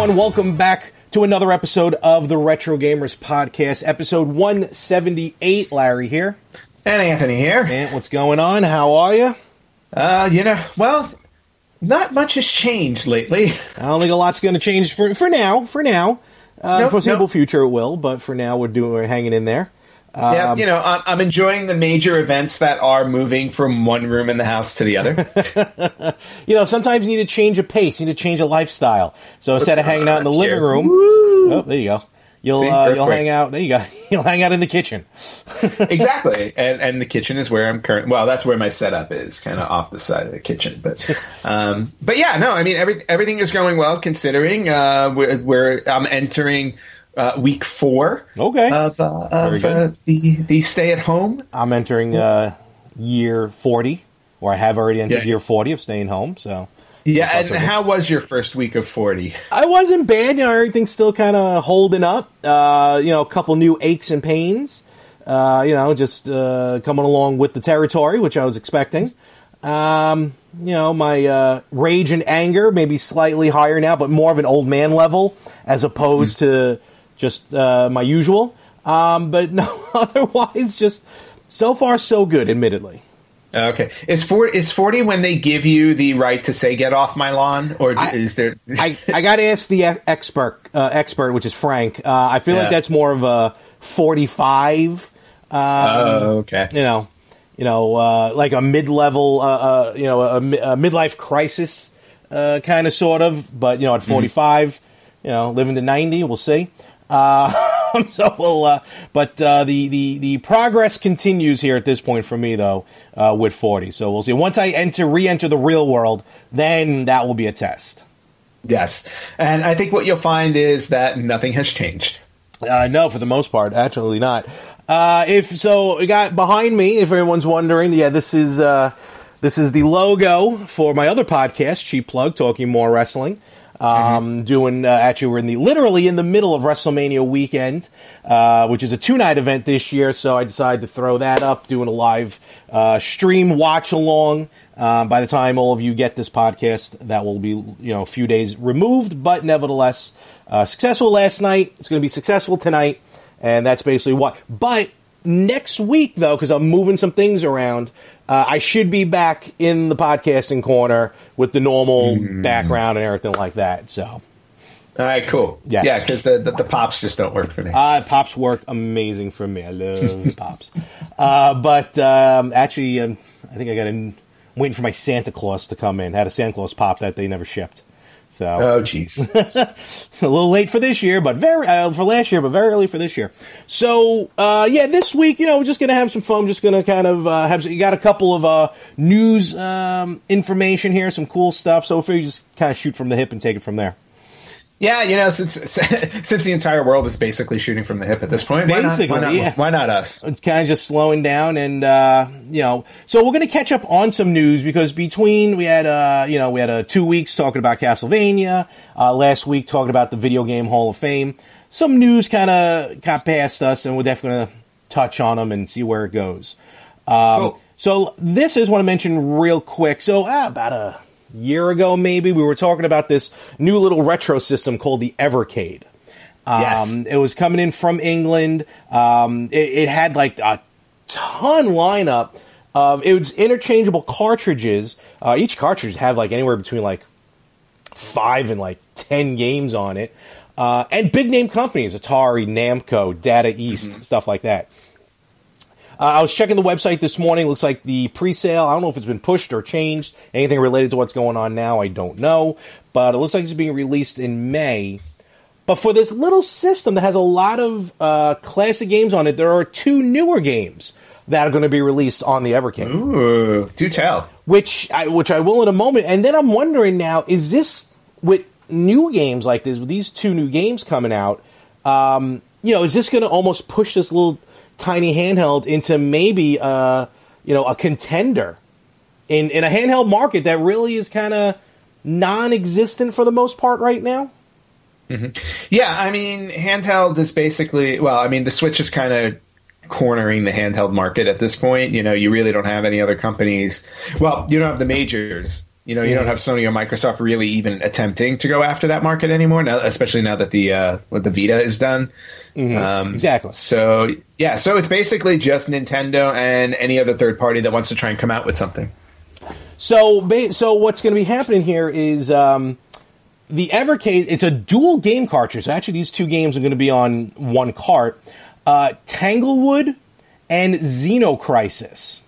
Everyone, welcome back to another episode of the Retro Gamers Podcast, episode 178. Larry here. And Anthony here. And what's going on? How are you? Uh, you know, well, not much has changed lately. I don't think a lot's going to change for for now. For now, uh, Nope, foreseeable nope. future it will, but for now we're doing we're hanging in there. Yeah, Um, you know, I'm, enjoying the major events that are moving from one room in the house to the other. You know, sometimes you need to change a pace, you need to change a lifestyle. So instead of hanging out in the on living here? room, oh, there you go. You'll See, uh, you'll hang out. There you go. You'll hang out in the kitchen. exactly, and and the kitchen is where I'm current. Well, that's where my setup is, kind of off the side of the kitchen. But, um, but yeah, no, I mean, every, everything is going well considering uh, we're, we're I'm entering. Uh, week four Okay. of, uh, of uh, the the stay at home I'm entering uh, year forty, or I have already entered Yeah. year forty of staying home. So yeah and how was your first week of 40 I wasn't bad. You know, everything's still kind of holding up. Uh, you know, a couple new aches and pains. Uh, you know, just uh, coming along with the territory, which I was expecting. Um, you know, my uh, rage and anger maybe slightly higher now, but more of an old man level as opposed to just uh, my usual. Um, but no, otherwise, just so far so good. Admittedly. Okay. Is for is forty when they give you the right to say "get off my lawn," or I- is there? I, I got to ask the expert, uh, expert, which is Frank. Uh, I feel like that's more of a forty-five. oh, okay. You know, you know, uh, like a mid-level, uh, uh, you know, a, a midlife crisis, uh, kind of, sort of. But you know, at forty-five, you know, living to ninety, we'll see. Uh, so we'll, uh, but uh, the, the the progress continues here at this point for me though uh, with forty. So we'll see. Once I enter re-enter the real world, then that will be a test. Yes, and I think what you'll find is that nothing has changed. Uh, no, for the most part, actually not. Uh, if so, we got behind me. If anyone's wondering, yeah, this is uh, this is the logo for my other podcast, Cheap Plug, talking more wrestling. Um, Doing uh, actually, we're in the literally in the middle of WrestleMania weekend, uh, which is a two night event this year. So I decided to throw that up, doing a live uh, stream watch along. Uh, by the time all of you get this podcast, that will be you know a few days removed, but nevertheless uh, successful last night. It's going to be successful tonight, and that's basically what. But next week, though, because I'm moving some things around, uh, I should be back in the podcasting corner with the normal background and everything like that. So All right, cool. Yes. Yeah, because the, the the pops just don't work for me. Uh, pops work amazing for me. I love pops. Uh, but um, actually, um, I think I got in. Waiting for my Santa Claus to come in. Had a Santa Claus pop that they never shipped. So oh, jeez. a little late for this year, but very uh, for last year, but very early for this year. So uh, yeah, this week, you know, we're just gonna have some fun. Just gonna kind of uh, have. You got a couple of uh, news um, information here, some cool stuff. So if you just kind of shoot from the hip and take it from there. Yeah, you know, since since the entire world is basically shooting from the hip at this point, why not- Basically, why not, yeah. why not us? kind of just slowing down and uh, you know so we're going to catch up on some news because between we had uh, you know we had uh, two weeks talking about castlevania uh, last week talking about the video game hall of fame some news kind of got past us and we're definitely going to touch on them and see where it goes um, Cool. so this is what i mentioned real quick so uh, about a year ago maybe we were talking about this new little retro system called the evercade Yes. um, it was coming in from England. Um, it, it had like a ton lineup of it was interchangeable cartridges. Uh, each cartridge had like anywhere between like five and like ten games on it, uh, and big name companies: Atari, Namco, Data East, stuff like that. I was checking the website this morning. Looks like the pre-sale. I don't know if it's been pushed or changed. Anything related to what's going on now, I don't know. But it looks like it's being released in May. But for this little system that has a lot of uh, classic games on it, there are two newer games that are going to be released on the Evercade. Ooh, do tell. Which I, which I will in a moment. And then I'm wondering now, is this with new games like this, with these two new games coming out, um, you know, is this going to almost push this little tiny handheld into maybe, uh, you know, a contender in, in a handheld market that really is kind of non-existent for the most part right now? Mm-hmm. Yeah, I mean, handheld is basically well. I mean, the Switch is kind of cornering the handheld market at this point. You know, you really don't have any other companies. Well, you don't have the majors. You know, you don't have Sony or Microsoft really even attempting to go after that market anymore. Now, especially now that the uh, what the Vita is done. Mm-hmm. Um, exactly. So yeah, so it's basically just Nintendo and any other third party that wants to try and come out with something. So, so what's going to be happening here is. Um, the Evercade, it's a dual game cartridge. So actually, these two games are going to be on one cart. Uh, Tanglewood and Xenocrisis.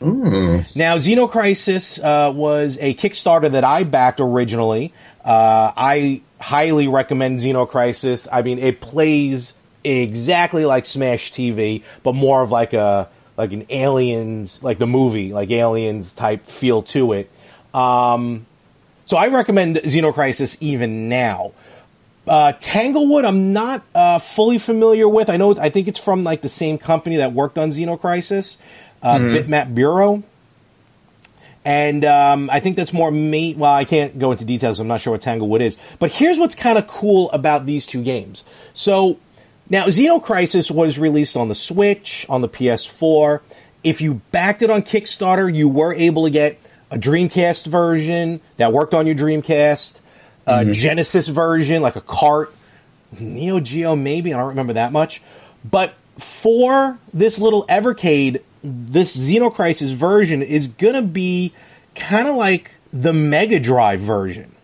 Mm. Now, Xenocrisis uh, was a Kickstarter that I backed originally. Uh, I highly recommend Xenocrisis. I mean, it plays exactly like Smash TV, but more of like a like an aliens, like the movie, like aliens type feel to it. Um, so I recommend Xenocrisis even now. Uh, Tanglewood, I'm not uh, fully familiar with. I know, I think it's from like the same company that worked on Xenocrisis, uh, mm-hmm. Bitmap Bureau. And um, I think that's more me. Well, I can't go into details. I'm not sure what Tanglewood is. But here's what's kind of cool about these two games. So now, Xenocrisis was released on the Switch, on the PS4. If you backed it on Kickstarter, you were able to get a Dreamcast version that worked on your Dreamcast, a mm-hmm. Genesis version, like a cart, Neo Geo, maybe. I don't remember that much. But for this little Evercade, this Xenocrisis version is going to be kind of like the Mega Drive version.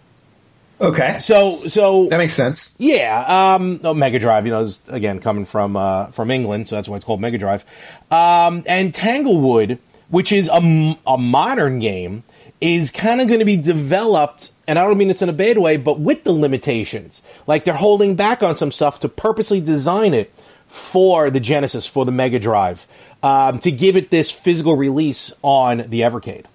Okay. So so that makes sense. Yeah. Um, oh, Mega Drive, you know, is again coming from uh, from England, so that's why it's called Mega Drive. Um, and Tanglewood which is a, a modern game, is kind of going to be developed, and I don't mean it's in a bad way, but with the limitations. Like they're holding back on some stuff to purposely design it for the Genesis, for the Mega Drive, um, to give it this physical release on the Evercade.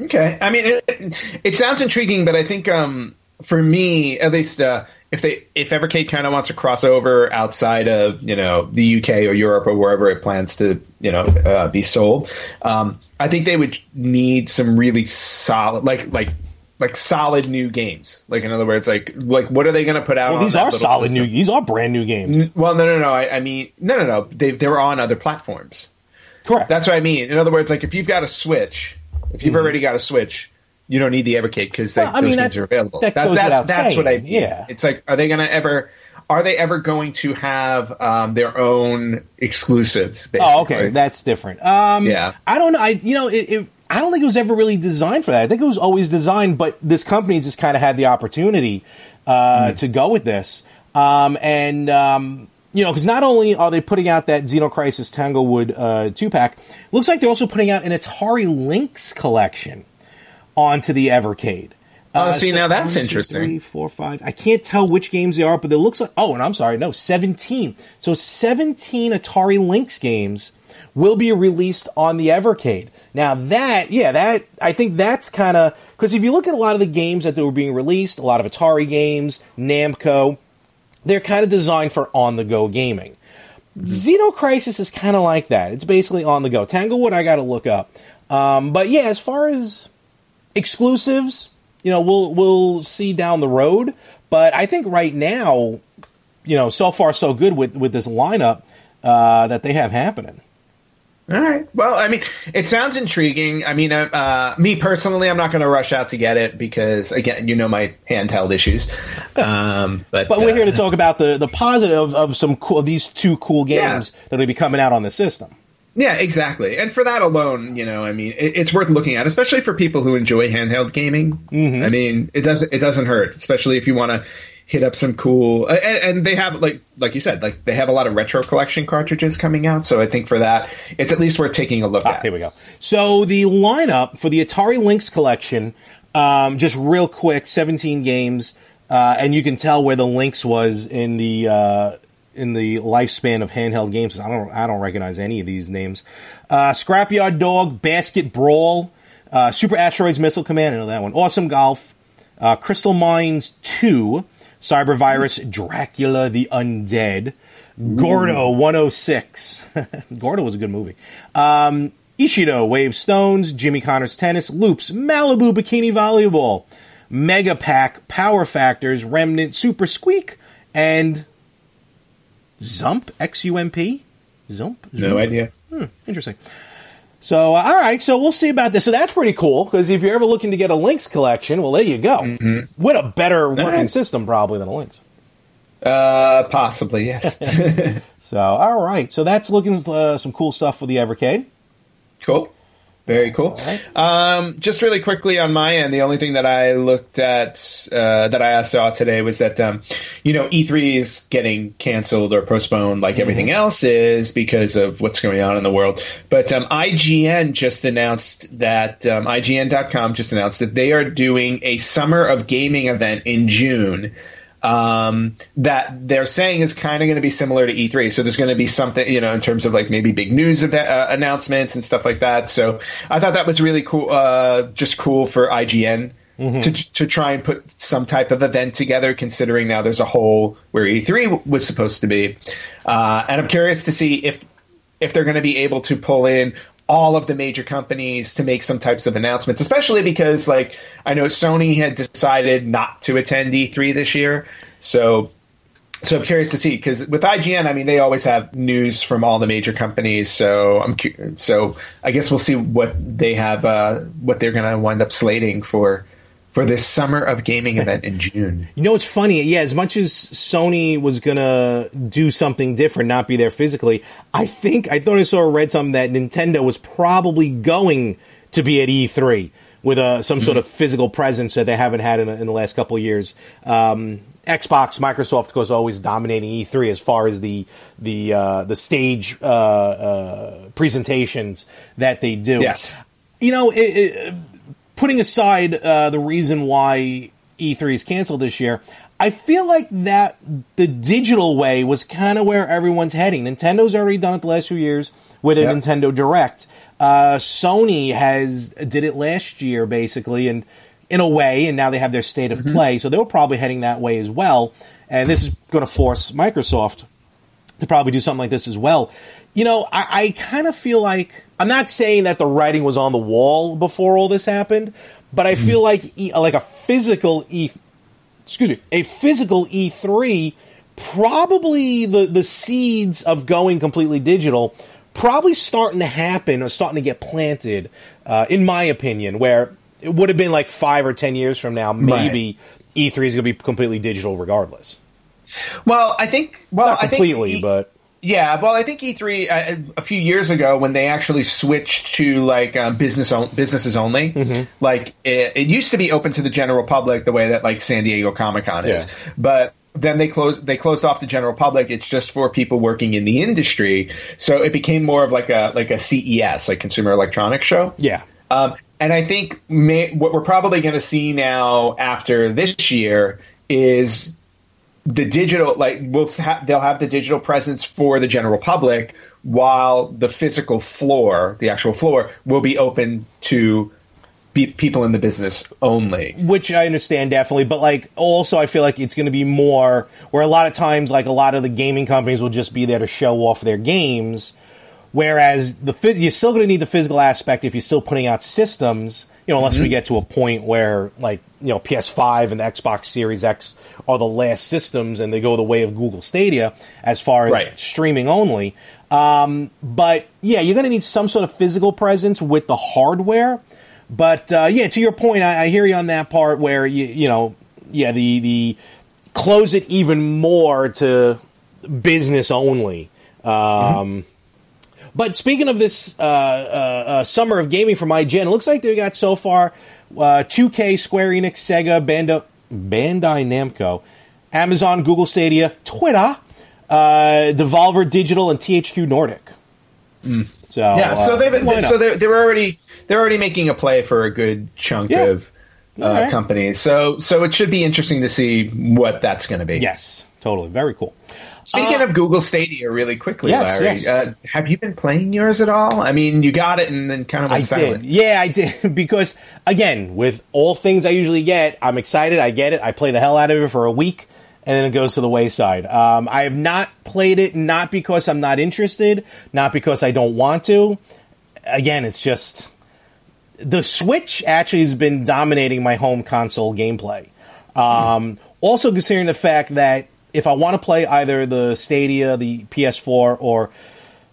Okay, I mean, it, it sounds intriguing, but I think um, for me, at least, uh, if they if Evercade kind of wants to cross over outside of you know the UK or Europe or wherever it plans to you know uh, be sold, um, I think they would need some really solid like like like solid new games. Like in other words, like like what are they going to put out? Well, these are solid system? new. These are brand new games. Well, no, no, no. I, I mean, no, no, no. They they were on other platforms. Correct. That's what I mean. In other words, like if you've got a Switch, if you've mm-hmm. already got a Switch, you don't need the Evercade because well, those games are available. That that, that's that's saying. what I mean. Yeah. It's like, are they going to ever? Are they ever going to have um, their own exclusives? Basically? Oh, okay, that's different. Um, yeah, I don't know. I you know it, it, I don't think it was ever really designed for that. I think it was always designed, but this company just kind of had the opportunity uh, mm. to go with this. Um, and um, you know, because not only are they putting out that Xenocrisis Tanglewood uh, two pack, looks like they're also putting out an Atari Lynx collection onto the Evercade. Oh, uh, see, so now that's one, interesting. Three, four, five. I can't tell which games they are, but it looks like. Oh, and I'm sorry, no, 17. So 17 Atari Lynx games will be released on the Evercade. Now that, yeah, that I think that's kind of because if you look at a lot of the games that were being released, a lot of Atari games, Namco, they're kind of designed for on-the-go gaming. Mm-hmm. Xenocrisis is kind of like that. It's basically on the go. Tanglewood, I got to look up. Um, but yeah, as far as exclusives, you know, we'll we'll see down the road. But I think right now, you know, so far so good with with this lineup uh, that they have happening. All right. Well, I mean, it sounds intriguing. I mean, uh, uh me personally, I'm not going to rush out to get it because, again, you know my handheld issues. Um, but but we're here to uh, talk about the the positive of some cool these two cool games yeah. that'll be coming out on the system. Yeah, exactly. And for that alone, you know, I mean, it, it's worth looking at, especially for people who enjoy handheld gaming. Mm-hmm. I mean, it doesn't it doesn't hurt, especially if you want to hit up some cool and, and, they have like like you said like they have a lot of retro collection cartridges coming out. So i think for that it's at least worth taking a look ah, at. here we go. So the lineup for the atari lynx collection um, just real quick 17 games uh, and you can tell where the lynx was in the uh, in the lifespan of handheld games. I don't i don't recognize any of these names. Uh, scrapyard dog basket brawl uh, super asteroids missile command i know that one. Awesome golf uh, crystal mines 2 Cybervirus, Dracula the Undead, Gordo 106. Gordo was a good movie. Um, Ishido, Wave Stones, Jimmy Connors Tennis, Loopz, Malibu Bikini Volleyball, Mega Pack, Power Factors, Remnant, Super Squeak, and Zump, X U M P? Zump? No idea. Hmm, interesting. So, uh, all right, so we'll see about this. So that's pretty cool because if you're ever looking to get a Lynx collection, well, there you go. Mm-hmm. With a better working right. system, probably than a Lynx. Uh, possibly yes. so, all right, so that's looking uh, some cool stuff for the Evercade. Cool. Very cool. Right. Um, just really quickly on my end, the only thing that I looked at uh, that I saw today was that um, you know E3 is getting canceled or postponed, like mm-hmm. everything else is, because of what's going on in the world. But um, IGN just announced that um, IGN.com just announced that they are doing a summer of gaming event in June um, that they're saying is kind of going to be similar to E3. So there's going to be something, you know, in terms of like maybe big news event, uh, announcements and stuff like that. So I thought that was really cool, uh, just cool for IGN. Mm-hmm. To, to try and put some type of event together, considering now there's a hole where E3 was supposed to be, uh, and I'm curious to see if if they're going to be able to pull in all of the major companies to make some types of announcements, especially because like I know Sony had decided not to attend E3 this year. So so I'm curious to see because with IGN, I mean, they always have news from all the major companies. So I'm cu- so I guess we'll see what they have, uh, what they're going to wind up slating for for this summer of gaming event in June. You know, it's funny. Yeah, as much as Sony was gonna do something different, not be there physically, I think I thought I saw or read something that Nintendo was probably going to be at E3 with a, uh, some mm-hmm. sort of physical presence that they haven't had in, in the last couple of years. Um, Xbox, Microsoft, of course, always dominating E3 as far as the the uh, the stage uh, uh, presentations that they do. Yes, you know, it, it, putting aside uh, the reason why E3 is canceled this year, I feel like that the digital way was kind of where everyone's heading. Nintendo's already done it the last few years with a yep. Nintendo Direct. Uh, Sony has did it last year basically, and in a way, and now they have their state of mm-hmm. play, so they were probably heading that way as well. And this is going to force Microsoft to probably do something like this as well. You know, I, I kind of feel like I'm not saying that the writing was on the wall before all this happened, but I feel like e, like a physical E, excuse me, a physical E3, probably the the seeds of going completely digital, probably starting to happen or starting to get planted, uh, in my opinion, where it would have been like five or ten years from now, maybe right. E3 is going to be completely digital regardless. Well, I think well, Not completely, I think, but yeah, well, I think E3 uh, a few years ago when they actually switched to like um, business on- businesses only, mm-hmm. like it, it, used to be open to the general public the way that like San Diego Comic Con is, yeah. but then they closed they closed off the general public. It's just for people working in the industry, so it became more of like a like a CES, like Consumer Electronics Show. Yeah. Um, and I think may, what we're probably going to see now after this year is the digital like we'll ha- they'll have the digital presence for the general public while the physical floor the actual floor will be open to be- people in the business only which i understand definitely but like also i feel like it's going to be more where a lot of times like a lot of the gaming companies will just be there to show off their games whereas the phys- you're still going to need the physical aspect if you're still putting out systems you know, unless mm-hmm. we get to a point where like you know PS5 and the Xbox Series X are the last systems and they go the way of Google Stadia as far as right. streaming only. Um, but yeah, you're going to need some sort of physical presence with the hardware. But uh, yeah, to your point, I, I, hear you on that part where you you know yeah the the close it even more to business only. Um, mm-hmm. But speaking of this uh, uh, uh, summer of gaming from IGN, it looks like they got so far 2K, uh, Square Enix, Sega, Banda, Bandai Namco, Amazon, Google Stadia, Twitter, uh, Devolver Digital, and THQ Nordic. So Yeah, so uh, they've why so they're, they're already they're already making a play for a good chunk Yeah. of uh, right. companies. So so it should be interesting to see what that's going to be. yes, totally, very cool. Speaking of Google Stadia, really quickly, Yes, Larry, yes. Uh, have you been playing yours at all? I mean, you got it and then kind of I silent. did. Yeah, I did. Because, again, with all things I usually get, I'm excited. I get it. I play the hell out of it for a week, and then it goes to the wayside. Um, I have not played it, not because I'm not interested, not because I don't want to. Again, it's just. The Switch actually has been dominating my home console gameplay. Um, also, considering the fact that if I want to play either the Stadia, the PS4, or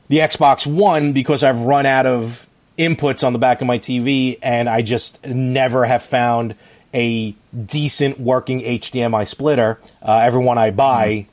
the Xbox One because I've run out of inputs on the back of my TV and I just never have found a decent working HDMI splitter. Uh, every one I buy,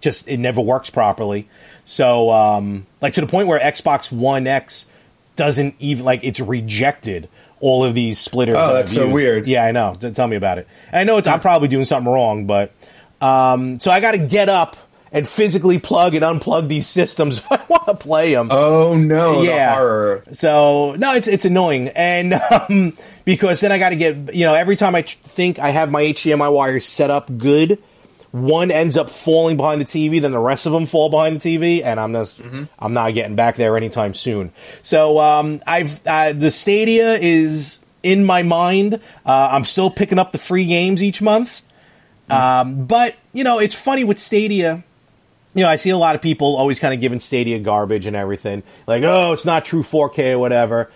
just it never works properly. So, um, like to the point where Xbox One X doesn't even like it's rejected all of these splitters. Oh, that's so weird. Yeah, I know. Tell me about it. I know it's I'm probably doing something wrong, but um, so I got to get up and physically plug and unplug these systems if I want to play them. Oh no, Yeah. the horror. So no, it's it's annoying, and um, because then I got to get you know every time I tr- think I have my HDMI wires set up good, one ends up falling behind the TV, then the rest of them fall behind the TV, and I'm just I'm not getting back there anytime soon. So um, I've uh, the Stadia is in my mind. Uh, I'm still picking up the free games each month, um, but you know it's funny with Stadia you know, I see a lot of people always kind of giving Stadia garbage and everything. Like, oh, it's not true 4K or whatever.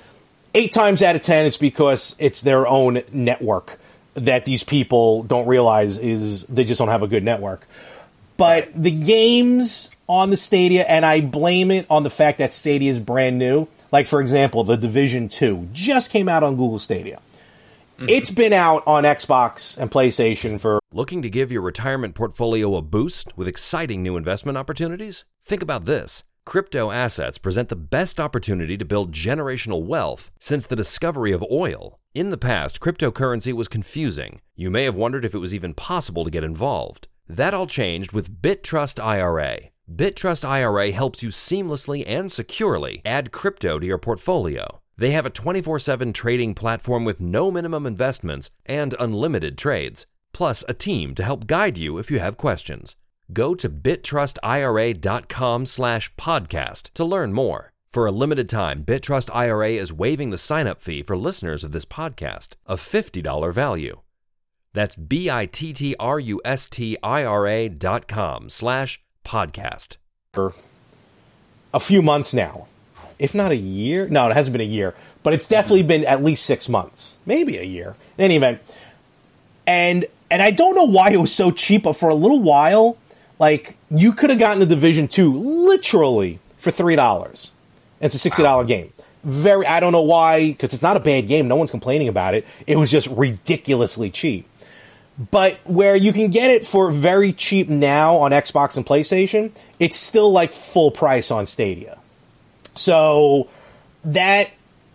Eight times out of ten, it's because it's their own network that these people don't realize is they just don't have a good network. But the games on the Stadia, and I blame it on the fact that Stadia is brand new. Like, for example, The Division 2 just came out on Google Stadia. Mm-hmm. It's been out on Xbox and PlayStation for Looking to give your retirement portfolio a boost with exciting new investment opportunities? Think about this. Crypto assets present the best opportunity to build generational wealth since the discovery of oil. In the past, cryptocurrency was confusing. You may have wondered if it was even possible to get involved. That all changed with BitTrust IRA. BitTrust IRA helps you seamlessly and securely add crypto to your portfolio. They have a 24 7 trading platform with no minimum investments and unlimited trades, plus a team to help guide you if you have questions. Go to bittrustira.com slash podcast to learn more. For a limited time, Bittrust IRA is waiving the sign-up fee for listeners of this podcast, a $50 value. That's B-I-T-T-R-U-S-T-I-R-A dot com slash podcast. a few months now, if not a year. No, it hasn't been a year, but it's definitely been at least six months, maybe a year. In any event, and and I don't know why it was so cheap, but for a little while, like you could have gotten the Division Two literally for three dollars. It's a sixty dollar game. Very, I don't know why, because it's not a bad game. No one's complaining about it. It was just ridiculously cheap but where you can get it for very cheap now on Xbox and PlayStation, it's still like full price on Stadia. So that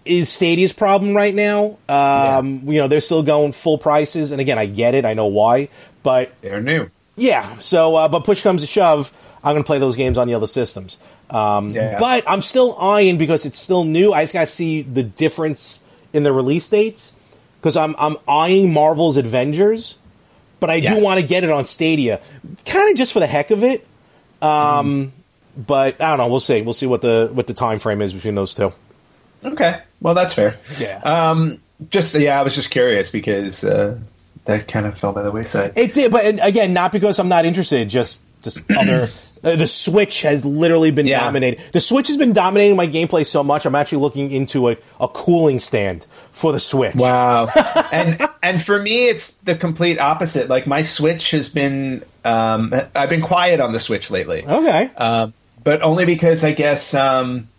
is Stadia's problem right now. Um, You know, they're still going full prices, and again, I get it, I know why, but They're new. yeah. So, uh, but push comes to shove, I'm going to play those games on the other systems. Um, Yeah. But I'm still eyeing because it's still new. I just got to see the difference in the release dates because I'm I'm eyeing Marvel's Avengers, but I do want to get it on Stadia, kind of just for the heck of it. Um, But I don't know. We'll see. We'll see what the what the time frame is between those two. Okay, well that's fair. Yeah. Um, just yeah, I was just curious because uh, that kind of fell by the wayside. It did, but again, not because I'm not interested. Just just other. Uh, the Switch has literally been Yeah. dominating. The Switch has been dominating my gameplay so much. I'm actually looking into a, a cooling stand for the Switch. Wow. and and for me, it's the complete opposite. Like my Switch has been, um, I've been quiet on the Switch lately, Okay. um, but only because I guess um,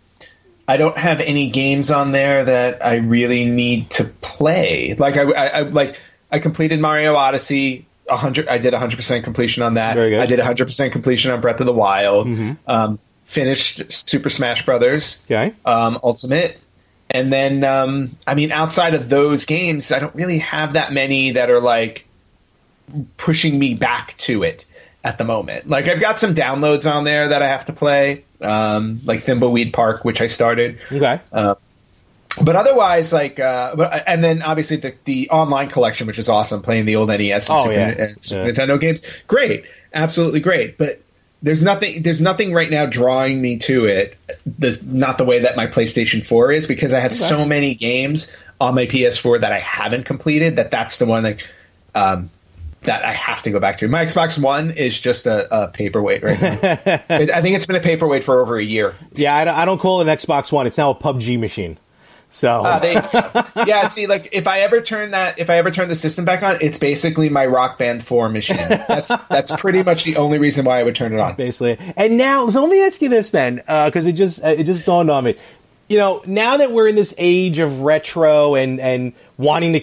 I don't have any games on there that I really need to play. Like I, I, I like I completed Mario Odyssey. hundred, I did hundred percent completion on that. Mm-hmm. I did hundred percent completion on Breath of the Wild. Um, finished Super Smash Brothers okay. um, Ultimate. And then, um, I mean, outside of those games, I don't really have that many that are like pushing me back to it at the moment. Like I've got some downloads on there that I have to play, um, like Thimbleweed Park, which I started. Okay. Uh, but otherwise, like, uh, but, and then obviously the, the online collection, which is awesome, playing the old NES and Oh, Super, yeah. and Super Yeah. Nintendo games, great, absolutely great. But there's nothing, there's nothing right now drawing me to it. The, not the way that my PlayStation 4 is, because I have so many games on my PS4 that I haven't completed. That that's the one that. Um, that I have to go back to. My Xbox One is just a, a paperweight right now. It- I think it's been a paperweight for over a year. Yeah, I don't, I don't call it an Xbox One. It's now a PUBG machine. So Uh, they, yeah, see, like if I ever turn that, if I ever turn the system back on, it's basically my Rock Band Four machine. That's that's pretty much the only reason why I would turn it on. basically. And now, so let me ask you this then, because it just uh, it just dawned on me. You know, now that we're in this age of retro and and wanting to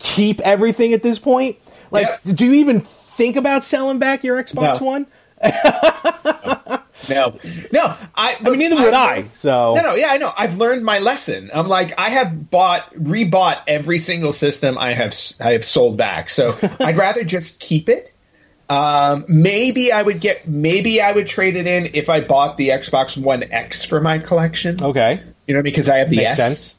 keep everything at this point, like, Yep. do you even think about selling back your Xbox No. One? No, no, I. I mean, neither would I. So No, no, yeah, I know. I've learned my lesson. I'm like, I have bought, rebought every single system I have, I have sold back. So I'd rather just keep it. Um, maybe I would get, maybe I would trade it in if I bought the Xbox One X for my collection. okay, You know, because I have the makes S. sense.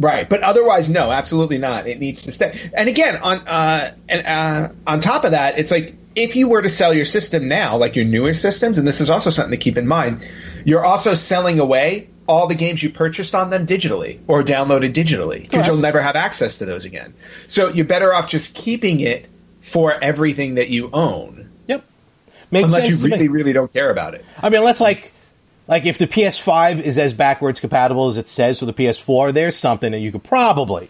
Right, but otherwise, no, absolutely not. It needs to stay. And again, on uh, and uh, on top of that, it's like if you were to sell your system now, like your newer systems, and this is also something to keep in mind, you're also selling away all the games you purchased on them digitally or downloaded digitally because you'll never have access to those again. So you're better off just keeping it for everything that you own, Yep, makes unless sense. you really, really don't care about it. I mean, unless like like if the PS5 is as backwards compatible as it says for the PS4, there's something that you could probably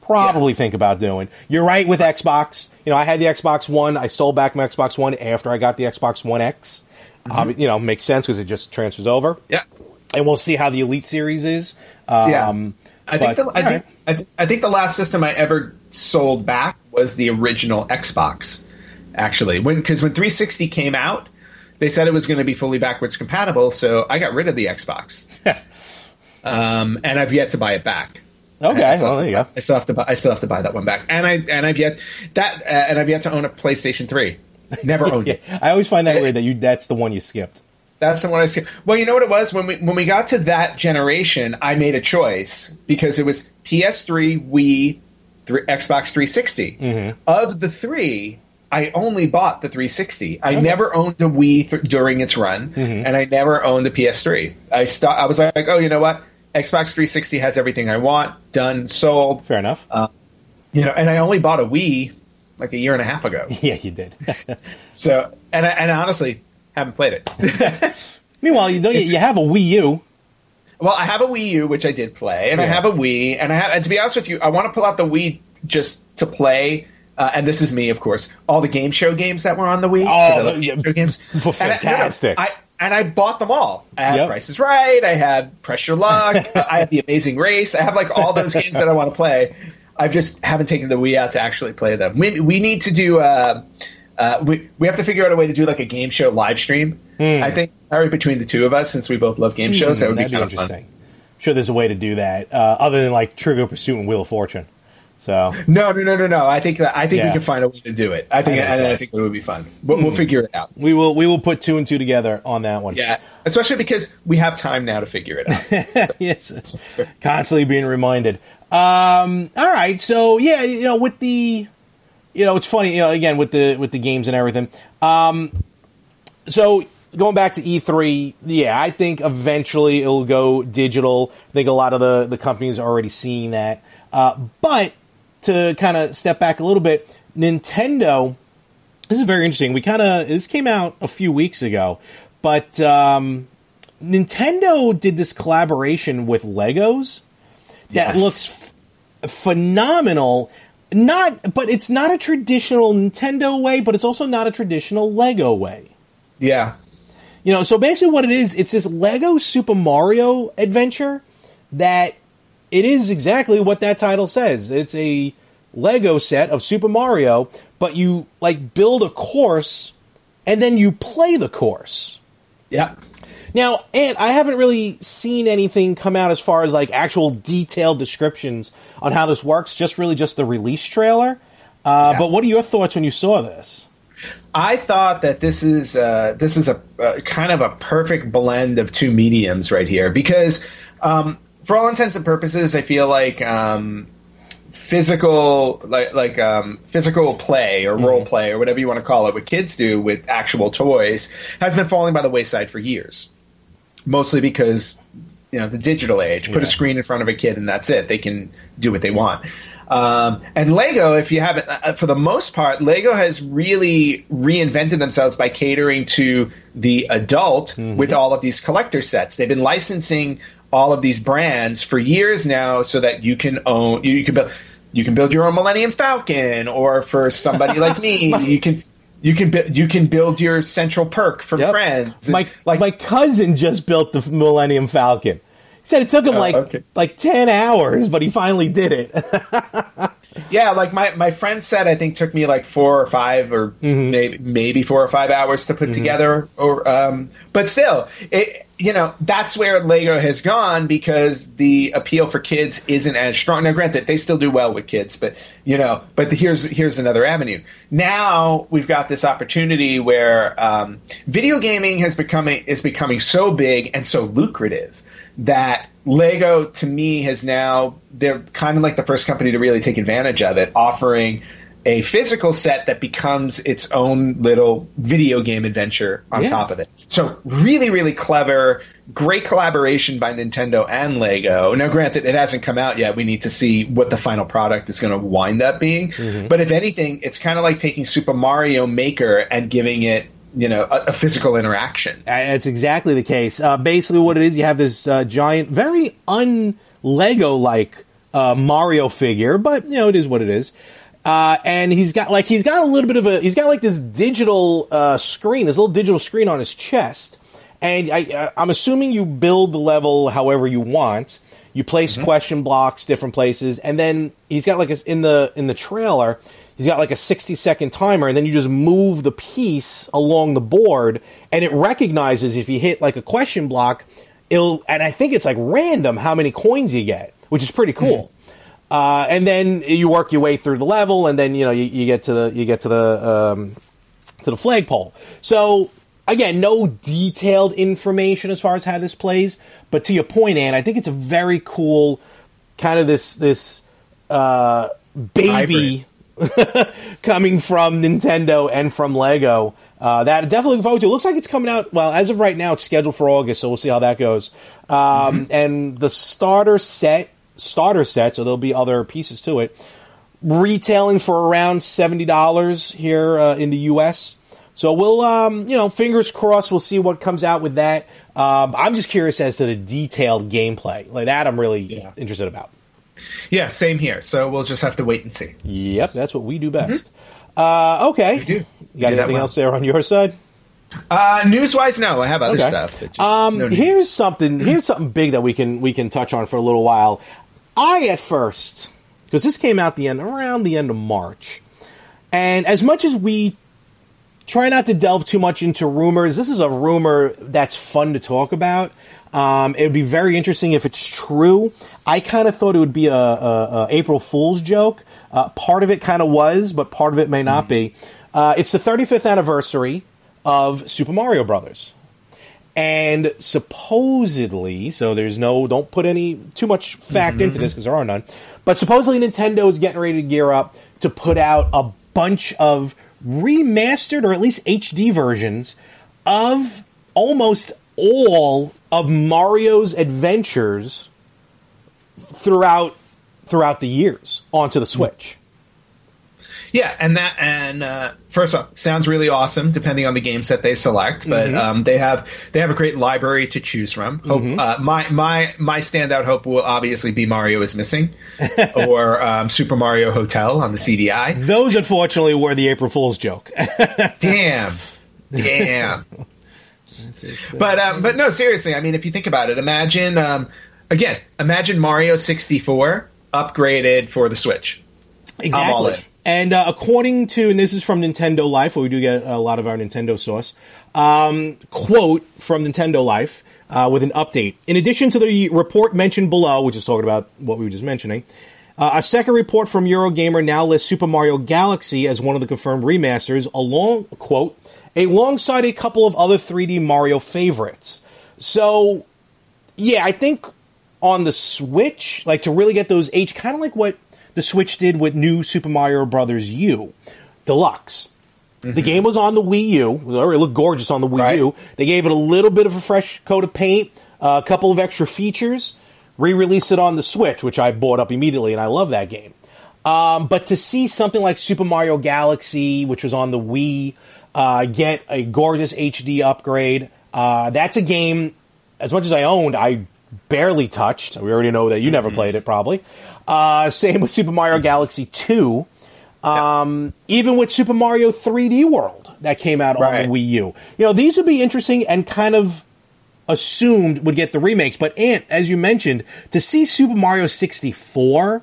probably Yeah. think about doing. You're right with Xbox. You know, I had the Xbox One. I sold back my Xbox One after I got the Xbox One X. Obvi- you know, makes sense because it just transfers over. Yeah. And we'll see how the Elite Series is. Um, Yeah. I think, but- the, I, all think, I, th- I think the last system I ever sold back was the original Xbox. Actually, when because when 360 came out, they said it was going to be fully backwards compatible, so I got rid of the Xbox. um, and I've yet to buy it back. Okay, I still well, have there to you buy- go. I still have to buy. I still have to buy that one back, and I and I've yet that uh, and I've yet to own a PlayStation 3. Never owned Yeah, it. I always find that weird that you that's the one you skipped. That's the one I skipped. Well, you know what it was when we when we got to that generation, I made a choice because it was PS3, Wii, three, Xbox 360. Mm-hmm. Of the three, I only bought the 360. I never owned the Wii th- during its run, Mm-hmm. and I never owned the PS3. I st- I was like, oh, you know what? Xbox 360 has everything I want. Done, sold. Fair enough. You know, and I only bought a Wii like a year and a half ago. yeah, you did. So, and I, and I honestly haven't played it. Meanwhile, you don't. You have a Wii U. Well, I have a Wii U, which I did play, and I have a Wii, and I have. And to be honest with you, I want to pull out the Wii just to play. Uh, and this is me, of course. All the game show games that were on the Wii. love yeah. show games. Well, And I- no, no, fantastic. I, and I bought them all. I had Yep. Price is Right. I had Press Your Luck. I had The Amazing Race. I have like all those games that I want to play. I just haven't taken the Wii out to actually play them. We we need to do. Uh, uh, we we have to figure out a way to do like a game show live stream. I think probably between the two of us, since we both love game shows, that would be Hmm, That'd kind be of interesting. fun. I'm sure there's a way to do that, uh, other than like Trivial Pursuit and Wheel of Fortune. So No, no, no, no, no. I think that I think Yeah. we can find a way to do it. I think, I and so. I think it would be fun. But we'll figure it out. we will we will put two and two together on that one. Yeah, especially because we have time now to figure it out. yes, constantly being reminded. Um, all right, so yeah, you know, with the, you know, it's funny, you know, again with the with the games and everything. Um, so going back to E3, yeah, I think eventually it'll go digital. I think a lot of the the companies are already seeing that. Uh, but to kind of step back a little bit, Nintendo. This is very interesting. We kind of this came out a few weeks ago, but um, Nintendo did this collaboration with Legos that Yes. looks f- phenomenal. Not, but it's not a traditional Nintendo way, but it's also not a traditional Lego way. yeah, You know, so basically what it is, it's this Lego Super Mario adventure that it is exactly what that title says. It's a Lego set of Super Mario, but you like build a course and then you play the course. yeah, Now, and I haven't really seen anything come out as far as like actual detailed descriptions on how this works. Just really just the release trailer. Uh, yeah. But what are your thoughts when you saw this? I thought that this is uh, this is a, a, kind of a perfect blend of two mediums right here because, um, for all intents and purposes, I feel like um, physical like like um, physical play or mm-hmm. role play or whatever you want to call it, what kids do with actual toys, has been falling by the wayside for years. Mostly because you know the digital age. Put yeah. a screen in front of a kid and that's it. They can do what they want. Um, and Lego, if you haven't, uh, for the most part, Lego has really reinvented themselves by catering to the adult mm-hmm. with all of these collector sets. They've been licensing all of these brands for years now, so that you can own, you, you can build, you can build your own Millennium Falcon, or for somebody like me, you can you can bu- you can build your Central Perk from yep. Friends. My like my cousin just built the Millennium Falcon. He said it took him oh, like okay. like ten hours, but he finally did it. yeah, like my, my friend said, I think took me like four or five, or mm-hmm. maybe maybe four or five hours to put mm-hmm. together. Or um, but still, it you know that's where Lego has gone because the appeal for kids isn't as strong. Now, granted, they still do well with kids, but you know, but the, here's here's another avenue. Now we've got this opportunity where um, video gaming has becoming is becoming so big and so lucrative that Lego to me has now they're kind of like the first company to really take advantage of it, offering a physical set that becomes its own little video game adventure on yeah. top of it. So really, really clever, great collaboration by Nintendo and Lego. Now, granted, it hasn't come out yet. We need to see what the final product is going to wind up being. Mm-hmm. But if anything, it's kind of like taking Super Mario Maker and giving it you know a, a, physical interaction. That's exactly the case. Uh, basically, what it is, you have this uh, giant, very un Lego like uh, Mario figure, but you know it is what it is. Uh, and he's got like he's got a little bit of a he's got like this digital uh, screen, this little digital screen on his chest, and I, I'm assuming you build the level however you want. You place mm-hmm. question blocks different places, and then he's got like a, in the in the trailer he's got like a 60 second timer and then you just move the piece along the board and it recognizes if you hit like a question block it'll and i think it's like random how many coins you get which is pretty cool mm. Uh, and then you work your way through the level and then you know you, you get to the you get to the um, to the flagpole so again no detailed information as far as how this plays but to your point ann i think it's a very cool kind of this this uh, baby coming from Nintendo and from Lego. Uh, that definitely forward to. It looks like it's coming out. Well, as of right now, it's scheduled for August, so we'll see how that goes. Um, mm-hmm. And the starter set, starter set, so there'll be other pieces to it, retailing for around seventy dollars here uh, in the U.S. So we'll, um, you know, fingers crossed. We'll see what comes out with that. Um, I'm just curious as to the detailed gameplay. Like that, I'm really yeah. interested about. Yeah, same here. So we'll just have to wait and see. Yep, that's what we do best. Mm-hmm. Uh, okay. We do. You got anything well. else there on your side? Uh, news wise, no. I have other okay. stuff. Just, um, no here's something. Here's something big that we can we can touch on for a little while. I at first because this came out the end around the end of March, and as much as we try not to delve too much into rumors, this is a rumor that's fun to talk about. Um, it would be very interesting if it's true. I kind of thought it would be a, a, a April Fool's joke. Uh, part of it kind of was, but part of it may not mm. be. Uh, it's the 35th anniversary of Super Mario Brothers. And supposedly, so there's no, don't put any too much fact mm-hmm. into this because there are none. But supposedly, Nintendo is getting ready to gear up to put out a bunch of remastered or at least HD versions of almost all of Mario's adventures throughout throughout the years onto the Switch. Yeah, and that and uh, first off, sounds really awesome. Depending on the game set they select, but mm-hmm. um, they have they have a great library to choose from. Hope mm-hmm. uh, my my my standout hope will obviously be Mario is missing, or um, Super Mario Hotel on the CDI. Those unfortunately were the April Fool's joke. damn, damn. but um, but no, seriously. I mean, if you think about it, imagine um, again, imagine Mario sixty four upgraded for the Switch. Exactly. And uh, according to, and this is from Nintendo Life, where we do get a lot of our Nintendo source, um, quote from Nintendo Life uh, with an update. In addition to the report mentioned below, which is talking about what we were just mentioning, Uh, a second report from Eurogamer now lists Super Mario Galaxy as one of the confirmed remasters, along quote alongside a couple of other 3D Mario favorites. So, yeah, I think on the Switch, like to really get those H, kind of like what the Switch did with New Super Mario Brothers U Deluxe. Mm-hmm. The game was on the Wii U. It looked gorgeous on the Wii right. U. They gave it a little bit of a fresh coat of paint, uh, a couple of extra features, re-released it on the Switch, which I bought up immediately, and I love that game. Um, but to see something like Super Mario Galaxy, which was on the Wii, uh, get a gorgeous HD upgrade, uh, that's a game. As much as I owned, I barely touched. We already know that you never mm-hmm. played it, probably. Uh, same with Super Mario Galaxy 2. Um, Even with Super Mario 3D World that came out right. on the Wii U. You know, these would be interesting and kind of assumed would get the remakes. But, Ant, as you mentioned, to see Super Mario 64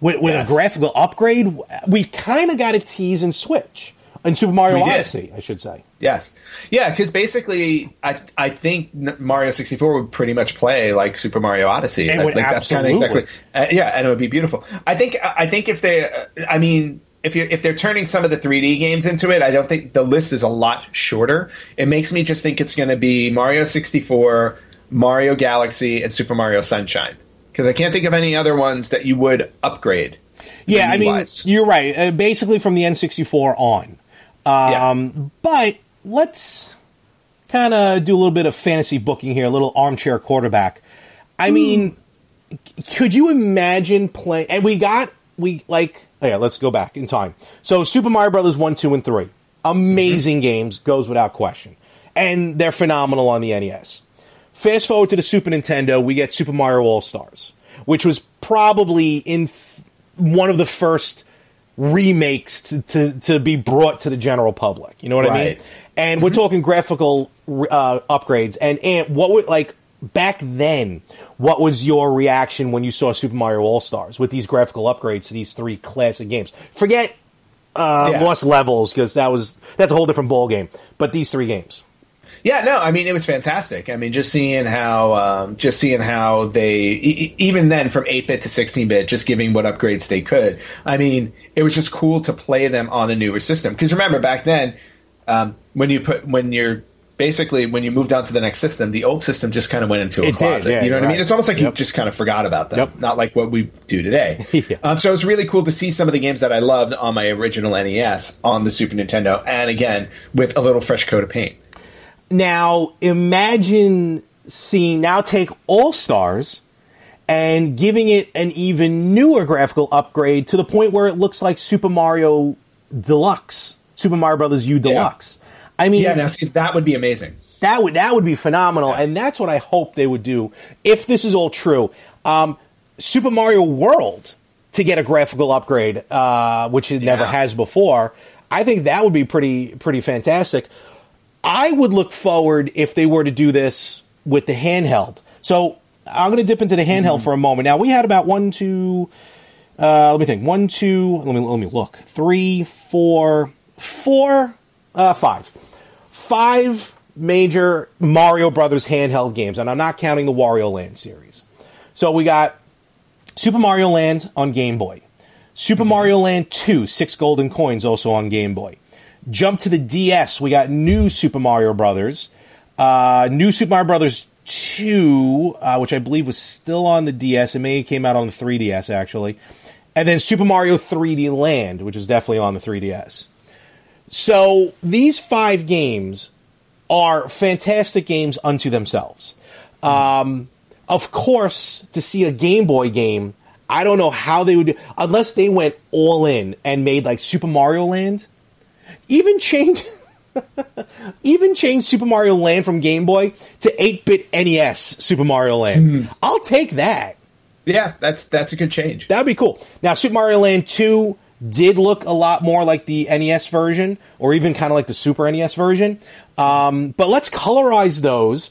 with, with yes. a graphical upgrade, we kind of got a tease in Switch. In Super Mario Odyssey, I should say. Yes, yeah, because basically, I I think Mario sixty four would pretty much play like Super Mario Odyssey. And I think that's kind of exactly, uh, yeah, and it would be beautiful. I think I think if they, uh, I mean, if you if they're turning some of the 3D games into it, I don't think the list is a lot shorter. It makes me just think it's going to be Mario 64, Mario Galaxy, and Super Mario Sunshine because I can't think of any other ones that you would upgrade. Yeah, I mean, you're right. Uh, basically, from the N64 on. Um, yeah. But let's kind of do a little bit of fantasy booking here, a little armchair quarterback. I Ooh. mean, could you imagine playing? And we got we like Oh, yeah, let's go back in time. So Super Mario Brothers 1, 2, and 3. Amazing mm-hmm. games, goes without question. And they're phenomenal on the NES. Fast forward to the Super Nintendo, we get Super Mario All Stars, which was probably in th- one of the first remakes to, to, to, be brought to the general public. You know what right. I mean? And mm-hmm. we're talking graphical uh, upgrades. And, and what would, like, back then, what was your reaction when you saw Super Mario All Stars with these graphical upgrades to these three classic games? Forget uh, yeah. Lost Levels because that was that's a whole different ball game. But these three games. Yeah, no, I mean it was fantastic. I mean, just seeing how, um, just seeing how they, e- even then from eight bit to sixteen bit, just giving what upgrades they could. I mean, it was just cool to play them on the newer system. Because remember, back then, um, when you put when you're basically when you moved on to the next system, the old system just kind of went into a it closet. yeah, you know what right. I mean? It's almost like yep. you just kind of forgot about them. Yep. Not like what we do today. yeah. um, so it was really cool to see some of the games that I loved on my original NES on the Super Nintendo, and again with a little fresh coat of paint. Now imagine seeing now take All Stars and giving it an even newer graphical upgrade to the point where it looks like Super Mario Deluxe, Super Mario Brothers U Deluxe. Yeah. I mean, yeah. Now, see, that would be amazing. That would that would be phenomenal, yeah. and that's what I hope they would do if this is all true. Um, Super Mario World to get a graphical upgrade, uh, which it yeah. never has before. I think that would be pretty pretty fantastic. I would look forward if they were to do this with the handheld. So I'm going to dip into the handheld mm-hmm. for a moment. Now we had about one, two. Uh, let me think. One, two. Let me let me look. Three, four, four, uh, five five major Mario Brothers handheld games, and I'm not counting the Wario Land series. So we got Super Mario Land on Game Boy, Super mm-hmm. Mario Land 2, six golden coins also on Game Boy. Jump to the DS, we got New Super Mario Brothers, uh, New Super Mario Brothers 2, uh, which I believe was still on the DS. It may came out on the 3DS actually. And then Super Mario 3D Land, which is definitely on the 3DS. So these five games are fantastic games unto themselves. Um, of course, to see a Game Boy game, I don't know how they would unless they went all in and made like Super Mario Land. Even change, even change Super Mario Land from Game Boy to 8-bit NES Super Mario Land. Mm. I'll take that. Yeah, that's that's a good change. That'd be cool. Now, Super Mario Land 2 did look a lot more like the NES version, or even kind of like the Super NES version. Um, but let's colorize those.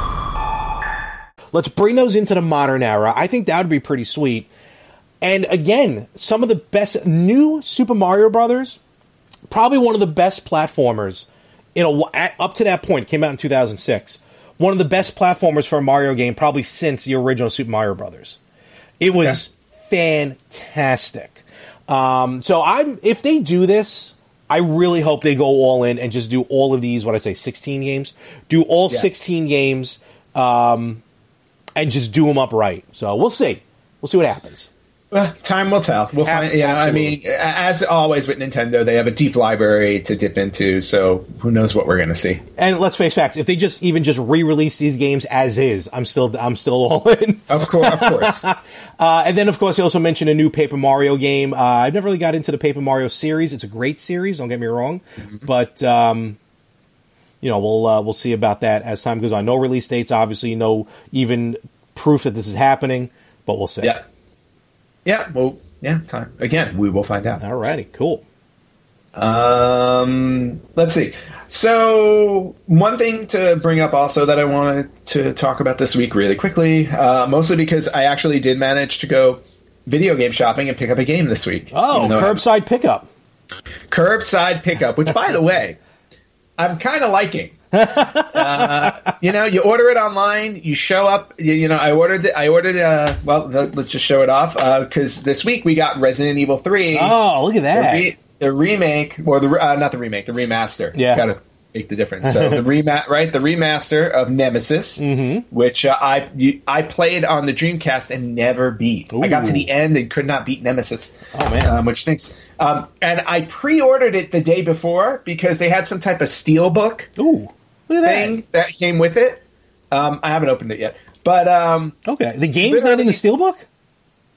Let's bring those into the modern era. I think that would be pretty sweet. And again, some of the best new Super Mario Brothers, probably one of the best platformers in a at, up to that point. Came out in 2006. One of the best platformers for a Mario game probably since the original Super Mario Brothers. It was fantastic. Um, so I'm if they do this, I really hope they go all in and just do all of these. What I say, 16 games. Do all Yeah. 16 games. Um, and just do them upright. So we'll see. We'll see what happens. Well, time will tell. We'll find. You know, I mean, as always with Nintendo, they have a deep library to dip into. So who knows what we're going to see? And let's face facts: if they just even just re-release these games as is, I'm still I'm still all in. Of course, of course. Uh, and then, of course, he also mentioned a new Paper Mario game. Uh, I've never really got into the Paper Mario series. It's a great series. Don't get me wrong, but um, you know we'll uh, we'll see about that as time goes on. No release dates, obviously. No even proof that this is happening, but we'll see. yeah, yeah. Well, yeah. Time again. We will find out. Alrighty, cool. Um, let's see. So, one thing to bring up also that I wanted to talk about this week really quickly, uh, mostly because I actually did manage to go video game shopping and pick up a game this week. Oh, curbside pickup. curbside pickup, which, by the way, I'm kind of liking. uh, you know, you order it online, you show up. You, you know, I ordered. I ordered. Uh, well, th- let's just show it off because this week we got Resident Evil Three. Oh, look at the, that. re- the remake or the uh, not the remake, the remaster. Yeah. got to make the difference. So the remat, right? The remaster of Nemesis, Mm-hmm. which uh, I you, I played on the Dreamcast and never beat. I got to the end and could not beat Nemesis. Oh, man. um, which stinks. Um, and I pre-ordered it the day before because they had some type of steelbook Ooh, look at thing that came with it. Um, I haven't opened it yet, but um. Okay, the game's not in the steelbook.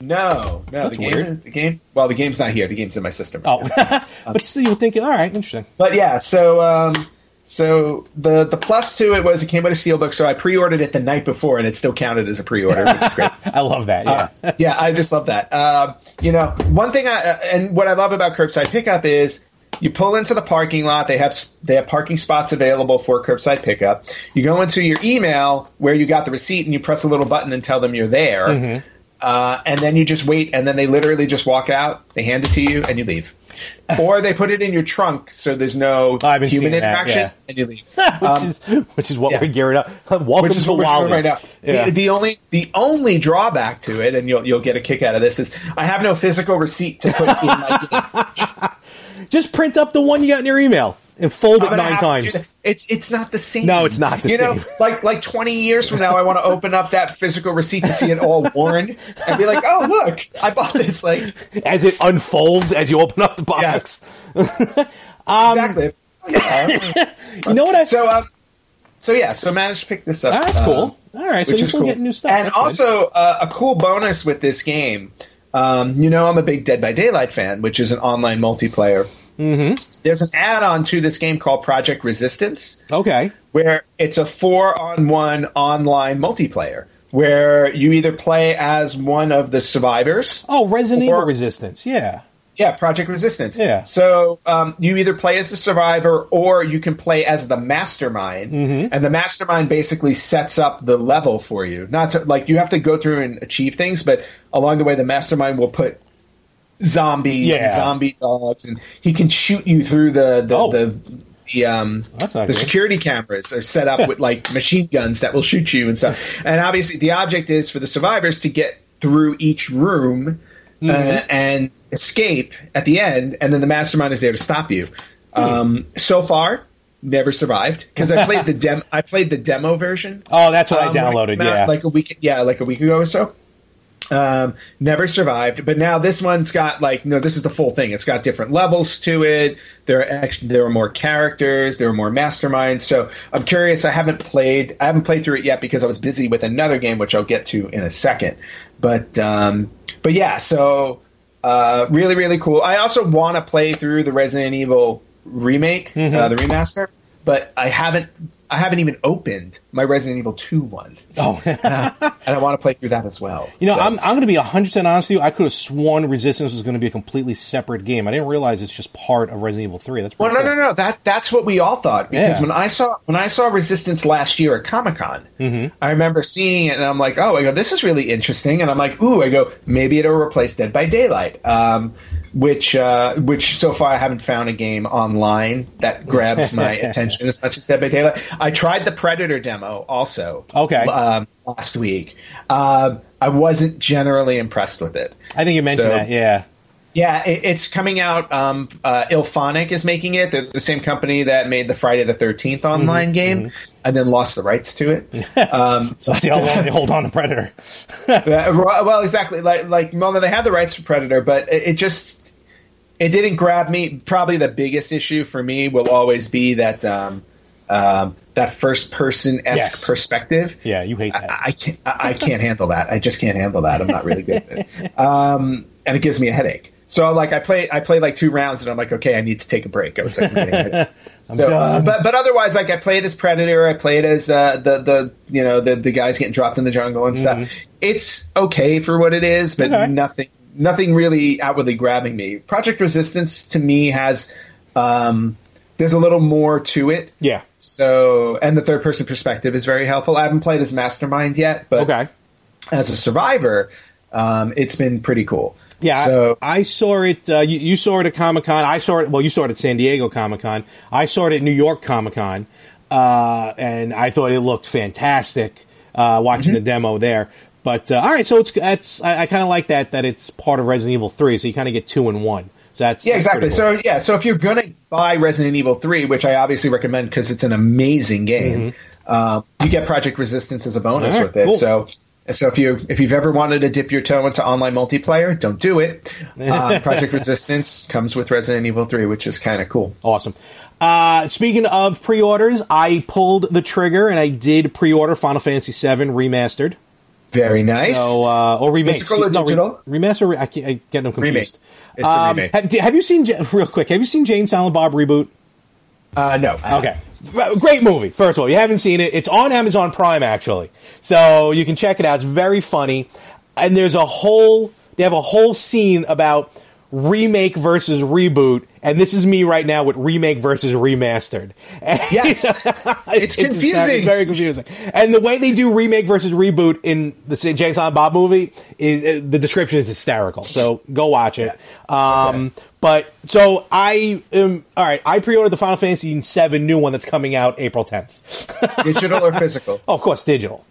no, no, That's the game, weird. the game. Well, the game's not here. The game's in my system. right Oh, but still, you're thinking, all right, interesting. But yeah, so um, so the the plus to it was it came with a steelbook, so I pre-ordered it the night before, and it still counted as a pre-order, which is great. I love that. Yeah. Uh, yeah, I just love that. Um, you know, one thing I uh, and what I love about curbside pickup is you pull into the parking lot. They have they have parking spots available for curbside pickup. You go into your email where you got the receipt, and you press a little button and tell them you're there. Mm-hmm. Uh, and then you just wait, and then they literally just walk out. They hand it to you, and you leave. or they put it in your trunk, so there's no human interaction, yeah. and you leave. which Um, is which is what yeah. we're gearing up. Welcome which is to we're right now. Yeah. The, the only the only drawback to it, and you'll you'll get a kick out of this, is I have no physical receipt to put in my game. Just print up the one you got in your email and fold it nine have to times. It's it's not the same. No, it's not the you know, like like 20 years from now, I want to open up that physical receipt to see it all worn and be like, oh look, I bought this. Like As it unfolds as you open up the box. exactly. Oh. You know what I? So um, so yeah, so I managed to pick this up. Ah, that's um, cool. All right, so you're still cool. getting new stuff. And That's also uh, a cool bonus with this game. Um, you know, I'm a big Dead by Daylight fan, which is an online multiplayer. Mm-hmm. There's an add-on to this game called Project Resistance, okay. where it's a four-on-one online multiplayer, where you either play as one of the survivors. Oh, Resident Evil Resistance. Yeah. Yeah, Project Resistance. Yeah. So um, you either play as the survivor or you can play as the mastermind, Mm-hmm. and the mastermind basically sets up the level for you. Not to like you have to go through and achieve things, but along the way, the mastermind will put zombies Yeah. and zombie dogs, and he can shoot you through the the, Oh. the the um, the good. security cameras are set up with like machine guns that will shoot you and stuff. And obviously, the object is for the survivors to get through each room uh, Mm-hmm. and escape at the end, and then the mastermind is there to stop you. Hmm. Um, so far, never survived because I played the dem. I played the demo version. Oh, that's what I um, it downloaded. out, Yeah. like a week. Yeah, like a week ago or so. Um, never survived, but now this one's got like no, this is the full thing. It's got different levels to it. There are actually there are more characters. There are more masterminds. So I'm curious. I haven't played. I haven't played through it yet because I was busy with another game, which I'll get to in a second. But um, but yeah, so uh, really really cool. I also want to play through the Resident Evil remake, uh, the remaster, but I haven't. I haven't even opened my Resident Evil 2 one oh, and I want to play through that as well. you know, So- I'm I'm going to be 100 percent honest with you. I could have sworn Resistance was going to be a completely separate game. I didn't realize it's just part of Resident Evil 3. That's well, no, cool. no, no. That that's what we all thought because Yeah. when I saw when I saw Resistance last year at Comic Con, Mm-hmm. I remember seeing it and I'm like, oh, I go, this is really interesting, and I'm like, ooh, I go, maybe it'll replace Dead by Daylight, um, which uh, which so far I haven't found a game online that grabs my attention as much as Dead by Daylight. I tried the Predator demo also, Okay. um, last week. Um I wasn't generally impressed with it. I think you mentioned So- that. Yeah. Yeah, it, it's coming out. Um, uh, IllFonic is making it. They're the same company that made the Friday the 13th Mm-hmm, online game and then lost the rights to it. Um, So see how long they hold on to Predator. uh, well, exactly. Like, like, well, they have the rights for Predator, but it, it just it didn't grab me. Probably the biggest issue for me will always be that um, um, that first person esque Yes. perspective. Yeah, you hate that. I, I can't. I I can't handle that. I just can't handle that. I'm not really good at it, um, and it gives me a headache. So like I play, I played like two rounds, and I'm like, okay, I need to take a break. I was like, I'm headache. so, uh, done. but but otherwise, like I played as Predator. I played as uh, the the you know the the guys getting dropped in the jungle and stuff. It's okay for what it is, but Mm-hmm. Okay. nothing nothing really outwardly grabbing me. Project Resistance to me has um, there's a little more to it. yeah. So, and the third person perspective is very helpful. I haven't played as Mastermind yet, but Okay. as a survivor, um, it's been pretty cool. Yeah, I- So, I, saw it. Uh, you, you saw it at Comic Con. I saw it. Well, you saw it at San Diego Comic Con. I saw it at New York Comic Con, uh, and I thought it looked fantastic. Uh, watching Mm-hmm. the demo there, but uh, all right. So it's that's I, I kind of like that that it's part of Resident Evil Three. So you kind of get two in one. So that's yeah, exactly. cool. So, yeah, so if you're going to buy Resident Evil 3, which I obviously recommend because it's an amazing game, um, you get Project Resistance as a bonus Mm-hmm. Right, with it. cool. So, so if you if you've ever wanted to dip your toe into online multiplayer, don't do it. Um, Project Resistance comes with Resident Evil 3, which is kind of cool. Awesome. Uh, speaking of pre-orders, I pulled the trigger and I did pre-order Final Fantasy VII Remastered. Very nice. So, uh, or remake. Physical or No, re- remaster. Re- I, can't- I get them confused. Remake. It's a Um, remake. Have, have you seen real quick? Have you seen Jay and Silent Bob reboot? uh, no. Okay, great movie. First of all, you haven't seen it. It's on Amazon Prime actually, so you can check it out. It's very funny, and there's a whole. They have a whole scene about remake versus reboot, and this is me right now with remake versus remastered. Yes. It's confusing. very confusing. And the way they do remake versus reboot in the Silent Bob movie is uh, the description is hysterical. So go watch it. Um, But so I am all right. I pre-ordered the Final Fantasy VII new one that's coming out April 10th. digital or physical? oh, of course, digital.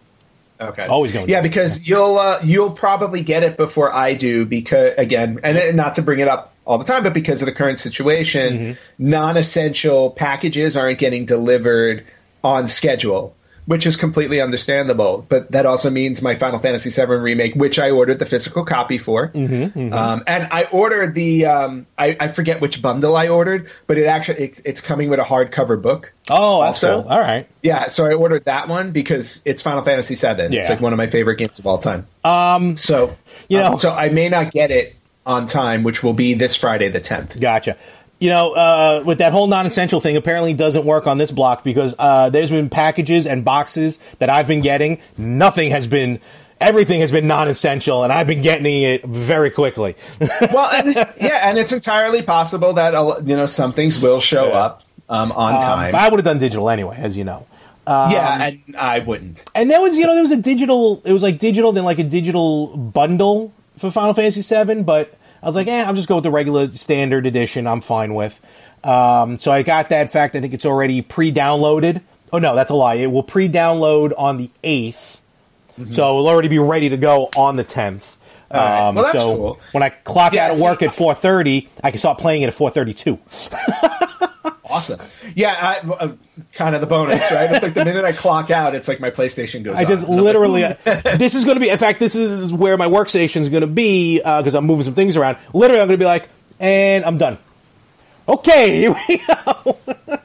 Okay. Always going Yeah, down. because you'll uh, you'll probably get it before I do because again, and it- not to bring it up all the time, but because of the current situation, Mm-hmm. non-essential packages aren't getting delivered on schedule, which is completely understandable. But that also means my Final Fantasy VII remake, which I ordered the physical copy for, Mm-hmm, Um, and I ordered the um, I, I forget which bundle I ordered, but it actually it, it's coming with a hardcover book. Oh, that's Also- cool. All right. Yeah, so I ordered that one because it's Final Fantasy VII. Yeah. It's like one of my favorite games of all time. Um, so you know- um, so I may not get it on time, which will be this Friday the tenth. Gotcha. You know, uh, with that whole non-essential thing, apparently doesn't work on this block because uh, there's been packages and boxes that I've been getting. Nothing has been, everything has been non-essential, and I've been getting it very quickly. well, and, yeah, and it's entirely possible that uh, you know some things will show Yeah. up um, on time. but I would have done digital anyway, as you know. yeah, and I wouldn't. And there was, you know, there was a digital. It was like digital, then like a digital bundle for Final Fantasy VII. But I was like, eh, I'll just go with the regular standard edition. I'm fine with. Um, so I got that. In fact, I think it's already pre-downloaded. Oh no, that's a lie. It will pre-download on the 8th so it'll already be ready to go on the tenth. Mm-hmm. right. Um, Well, so cool. when I clock Yeah, out of work at four thirty, I can start playing it at four thirty-two. Awesome. Yeah, I, uh, kind of the bonus, right? It's like the minute I clock out, it's like my PlayStation goes. I just. And like, literally, this is going to be. In fact, this is where my workstation is going to be because I'm moving some things around. Literally, I'm going to be like, and I'm done. Okay, here we go.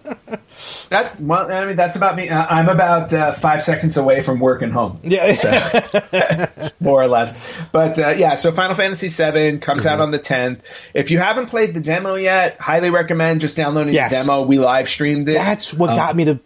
That well, I mean, that's about me. I'm about uh, five seconds away from work and home. Yeah. more or less. But uh, yeah, so Final Fantasy VII comes Mm-hmm. out on the 10th. If you haven't played the demo yet, highly recommend just downloading Yes. the demo. We live streamed it. That's what got me to.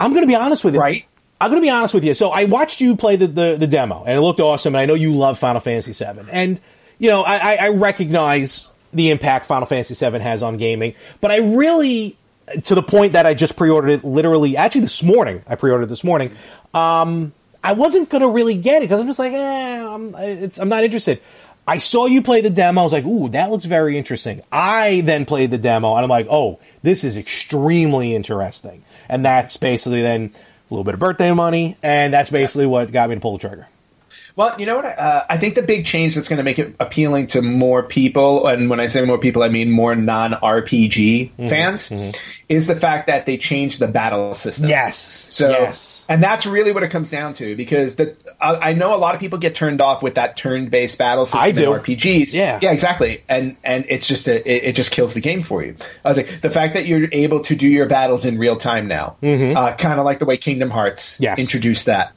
I'm going to be honest with you. Um, Right. I'm going to be honest with you. So I watched you play the, the, the demo, and it looked awesome. And I know you love Final Fantasy VII, and you know I, I, I recognize the impact Final Fantasy VII has on gaming. But I really, to the point that I just pre-ordered it. Literally, actually this morning, I pre-ordered this morning. Um, I wasn't to really get it because I'm just like, eh, I'm, it's, I'm not interested. I saw you play the demo. I was like, ooh, that looks very interesting. I then played the demo, and I'm like, oh, this is extremely interesting. And that's basically then a little bit of birthday money, and that's basically what got me to pull the trigger. Well, you know what? Uh, I think the big change that's going to make it appealing to more people, and when I say more people, I mean more non RPG Mm-hmm. fans, is the fact that they changed the battle system. Yes. So, yes. and that's really what it comes down to because the I, I know a lot of people get turned off with that turn-based battle system I do. in RPGs. Yeah. yeah, exactly, and and it's just a, it, it just kills the game for you. I was like, the fact that you're able to do your battles in real time now, uh, kind of like the way Kingdom Hearts Mm-hmm. Yes. introduced that.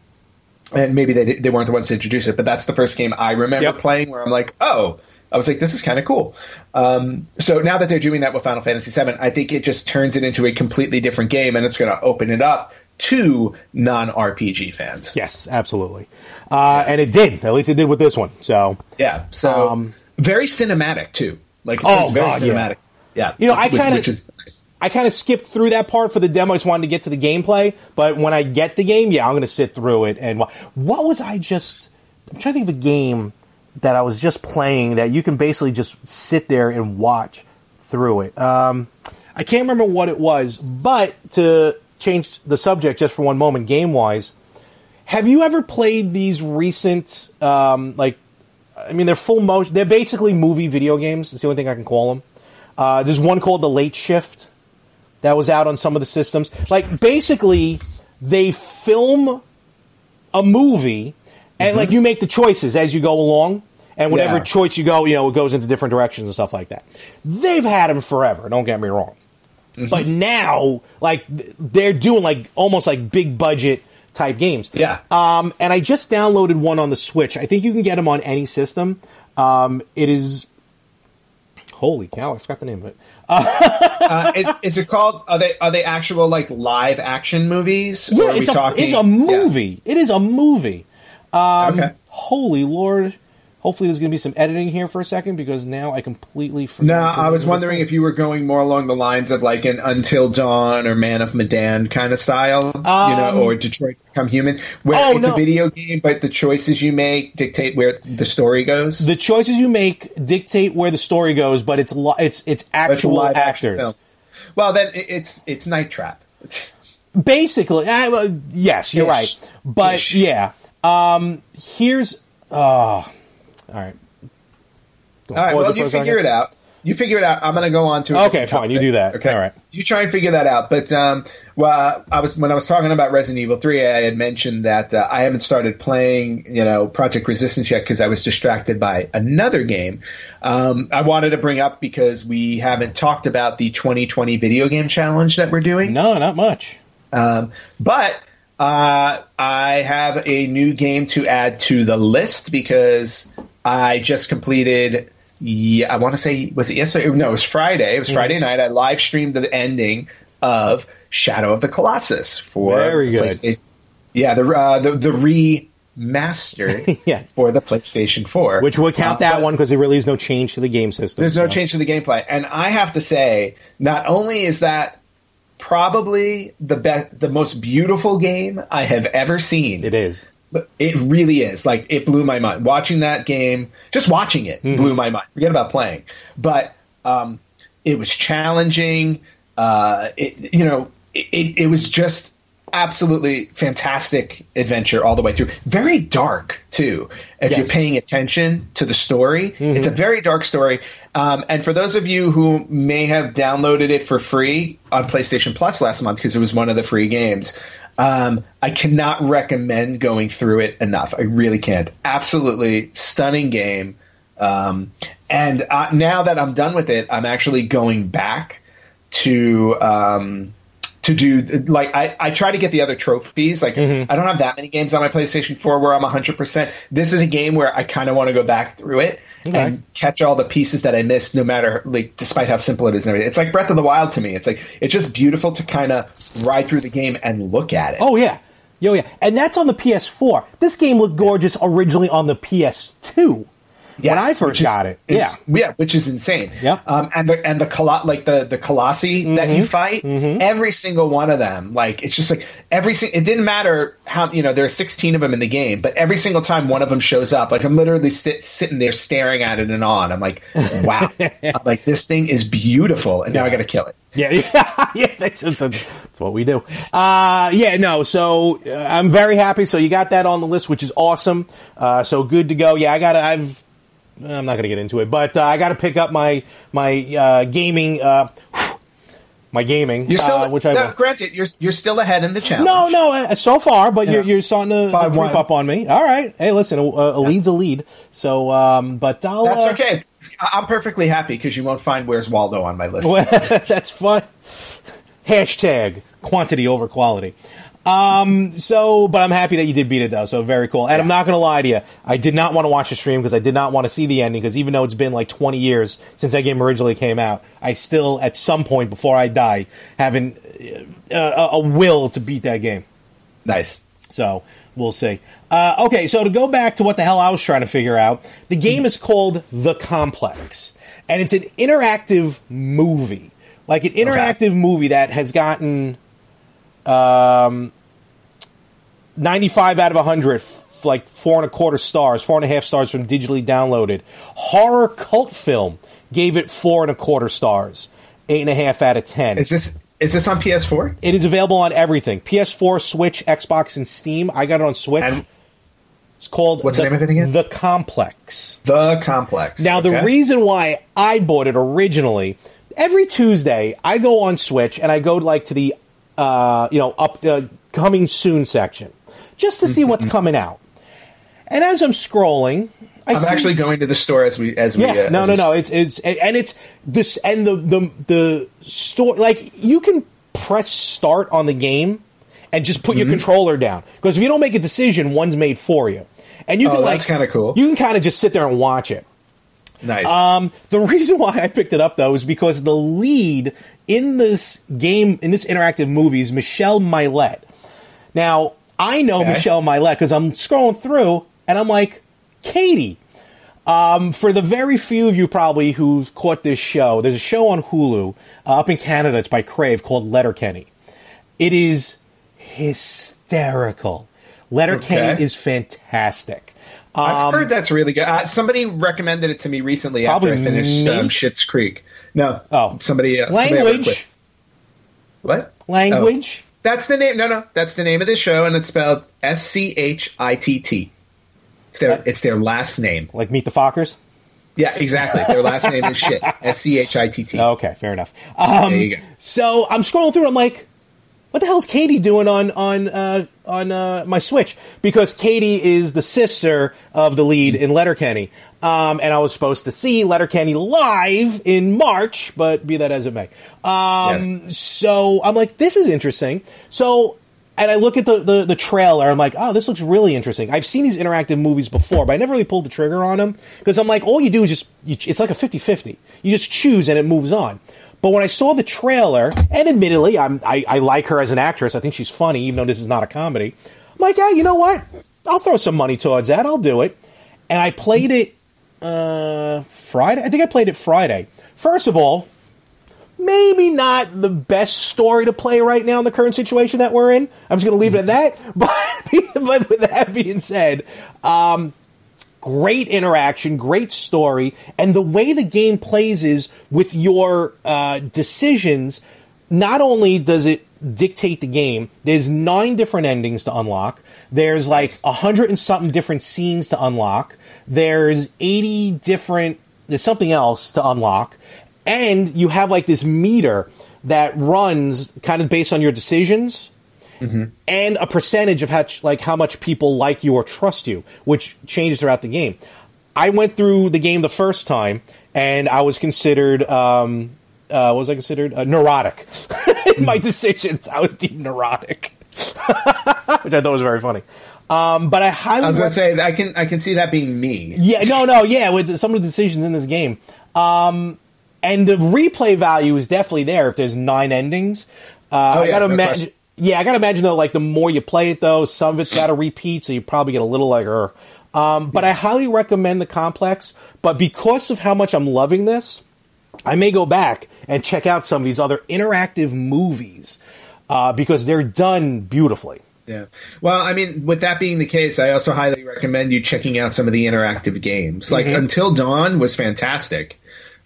And maybe they they weren't the ones to introduce it, but that's the first game I remember Yep. playing where I'm like, oh. I was like, this is kind of cool. Um, so now that they're doing that with Final Fantasy VII, I think it just turns it into a completely different game, and it's going to open it up to non RPG fans. Yes, absolutely. Uh, and it did. At least it did with this one. So, Yeah. So Um, very cinematic too. Like Oh, very God, cinematic. Yeah. You know, I which is nice. I kind of skipped through that part for the demo. I just wanted to get to the gameplay. But when I get the game, yeah, I'm going to sit through it. And what was I just? I'm trying to think of a game that I was just playing that you can basically just sit there and watch through it. Um, I can't remember what it was, but to change the subject just for one moment, game wise, have you ever played these recent, um, like, I mean, they're full motion. They're basically movie video games. It's the only thing I can call them. Uh, there's one called The Late Shift that was out on some of the systems. Like, basically, they film a movie, and like you make the choices as you go along, and whatever Yeah. choice you go, you know, it goes into different directions and stuff like that. They've had them forever. Don't get me wrong, but now, like, they're doing like almost like big budget type games. Yeah. Um, and I just downloaded one on the Switch. I think you can get them on any system. Um, it is. Holy cow! I forgot the name of it. uh, is, is it called? Are they are they actual like live action movies? or Yeah, it's a, talking? it's a movie. It is a movie. Yeah. okay. Holy Lord. Hopefully, there's going to be some editing here for a second because now I completely forgot. No, I was wondering if you were going more along the lines of like an Until Dawn or Man of Medan kind of style, you know, or Detroit Become Human, where Um, oh, it's no. a video game, but the choices you make dictate where the story goes. the choices you make dictate where the story goes, but it's li- it's it's it's actual live actors. Well, then it's it's Night Trap. Basically, uh, well, yes, you're Ish. right. But Ish. yeah, um, here's. Uh, all right. All right, well, you figure it out. You figure it out. I'm going to go on to Okay, fine, you do that. Okay, All right. You try and figure that out. But um, well, I was when I was talking about Resident Evil Three, I had mentioned that uh, I haven't started playing, you know, Project Resistance yet because I was distracted by another game. Um, I wanted to bring up because we haven't talked about the 2020 video game challenge that we're doing. No, not much. Um, but uh, I have a new game to add to the list because I just completed. Yeah, I want to say was it yesterday? No, it was Friday. It was Friday night. I live streamed the ending of Shadow of the Colossus for Very good. PlayStation. Yeah, the uh, the, the remaster Yeah. for the PlayStation Four, Which would count Uh, that one because there really is no change to the game system. there's no so. change to the gameplay, and I have to say, not only is that probably the best, the most beautiful game I have ever seen. It is. It really is. Like it blew my mind. Watching that game, just watching it Mm-hmm. blew my mind. Forget about playing. But um, it was challenging. uh, it, you know, it, it was just absolutely fantastic adventure all the way through. Very dark too. If Yes. you're paying attention to the story, Mm-hmm. it's a very dark story. Um, and for those of you who may have downloaded it for free on PlayStation Plus last month because it was one of the free games. Um, I cannot recommend going through it enough. I really can't. Absolutely stunning game. Um, and uh, now that I'm done with it, I'm actually going back to um, to do like I, I try to get the other trophies. Like I don't have that many games on my PlayStation 4 where I'm 100. percent This is a game where I kind of want to go back through it and catch all the pieces that I missed, no matter like despite how simple it is and everything. It's like Breath of the Wild to me. It's like it's just beautiful to kind of ride through the game and look at it. Oh yeah, yo yeah, and that's on the PS4. This game looked gorgeous originally on the PS2 when I first is- got it. Yeah, yeah, which is insane. Yeah. um, and the and the colo- like the the colossi that Mm-hmm. you fight, every single one of them, like it's just like every sing- it didn't matter how you know there are sixteen of them in the game, but every single time one of them shows up, like I'm literally sit, sitting there staring at it and on. I'm like, wow, I'm like this thing is beautiful, and now I got to kill it. Yeah, yeah, yeah. That's, that's, that's what we do. Uh, yeah, no. So uh, I'm very happy. So you got that on the list, which is awesome. Uh, so good to go. Yeah, I got. I've. I'm not going to get into it, but uh, I got to pick up my my uh, gaming. Uh, my gaming, You're still, uh, which I no, granted, you're you're still ahead in the challenge. No, no, uh, so far, but you're, you're starting to, By to creep up on me. All right, hey, listen, a, a lead's a lead. So, um, but I'll, that's uh, okay. I'm perfectly happy because you won't find Where's Waldo on my list. That's fun. Hashtag quantity over quality. Um, so, but I'm happy that you did beat it though. So very cool. And I'm not going to lie to you. I did not want to watch the stream because I did not want to see the ending because even though it's been like 20 years since that game originally came out, I still, at some point before I die, having uh, a, a will to beat that game. Nice. So we'll see. Uh, okay, so to go back to what the hell I was trying to figure out, the game is called The Complex, and it's an interactive movie, like an interactive movie that has gotten um, ninety-five out of hundred, f- like four and a quarter stars, four and a half stars from digitally downloaded. Horror cult film gave it four and a quarter stars, eight and a half out of ten. Is this is this on PS4? It is available on everything: PS4, Switch, Xbox, and Steam. I got it on Switch. And it's called What's the name of it again? The Complex. The Complex. Now, the reason why I bought it originally, every Tuesday I go on Switch and I go like to the, uh, you know, up the coming soon section, just to see what's coming out. And as I'm scrolling, I I'm see, actually going to the store as we as we. yeah, uh, no, no, no. It's it's and it's this and the the the store like you can press start on the game and just put your Mm-hmm. controller down because if you don't make a decision, one's made for you, and you Oh, can that's like kinda cool. You can kind of just sit there and watch it. Nice. Um, the reason why I picked it up though is because the lead in this game in this interactive movie is Michelle Mylett. Now I know Okay. Michelle Mylett because I'm scrolling through and I'm like, Katie. Um, for the very few of you probably who've caught this show, there's a show on Hulu uh, up in Canada. It's by Crave called Letterkenny. It is hysterical. Letterkenny Okay. is fantastic. I've Um, heard that's really good. Uh, somebody recommended it to me recently after I finished um, Schitt's Creek. No, Oh. somebody. Uh, somebody language, with. What? language. Oh. That's the name. No, no, that's the name of the show, and it's spelled S C H I T T. It's their it's their last name. Like Meet the Fockers. Yeah, exactly. Their last name is shit. S C H I T T. Okay, fair enough. Um, There you go. So I'm scrolling through. I'm like, what the hell is Katie doing on on uh, on uh, my Switch? Because Katie is the sister of the lead in Letterkenny, um, and I was supposed to see Letterkenny live in March, but be that as it may. Um, Yes. So I'm like, this is interesting. So. And I look at the, the, the trailer. I'm like, oh, this looks really interesting. I've seen these interactive movies before, but I never really pulled the trigger on them because I'm like, all you do is just, you, it's like a 50 50. You just choose and it moves on. But when I saw the trailer, and admittedly, I'm, I, I like her as an actress. I think she's funny, even though this is not a comedy. I'm like, yeah, you know what? I'll throw some money towards that. I'll do it. And I played it uh, Friday. I think I played it Friday. First of all, maybe not the best story to play right now in the current situation that we're in. I'm just going to leave it at that. But, but with that being said, um, great interaction, great story, and the way the game plays is with your uh, decisions. not only does it dictate the game, there's nine different endings to unlock. There's like a hundred and something different scenes to unlock. There's 80 different, there's something else to unlock. And you have like this meter that runs kind of based on your decisions and a percentage of how like how much people like you or trust you, which changes throughout the game. I went through the game the first time, and I was considered um, uh, what was I considered uh, neurotic in my decisions. I was deemed neurotic, which I thought was very funny. Um, but I highly I was gonna rec- say I can I can see that being me. yeah, no, no, yeah, with some of the decisions in this game. Um, and the replay value is definitely there if there's nine endings. Uh, I Oh, yeah, gotta no imagine. Yeah, I gotta imagine though. Like the more you play it, though, some of it's got to repeat, so you probably get a little like her. Um, but I highly recommend the complex. But because of how much I'm loving this, I may go back and check out some of these other interactive movies uh, because they're done beautifully. Yeah. Well, I mean, with that being the case, I also highly recommend you checking out some of the interactive games. Like Until Dawn was fantastic.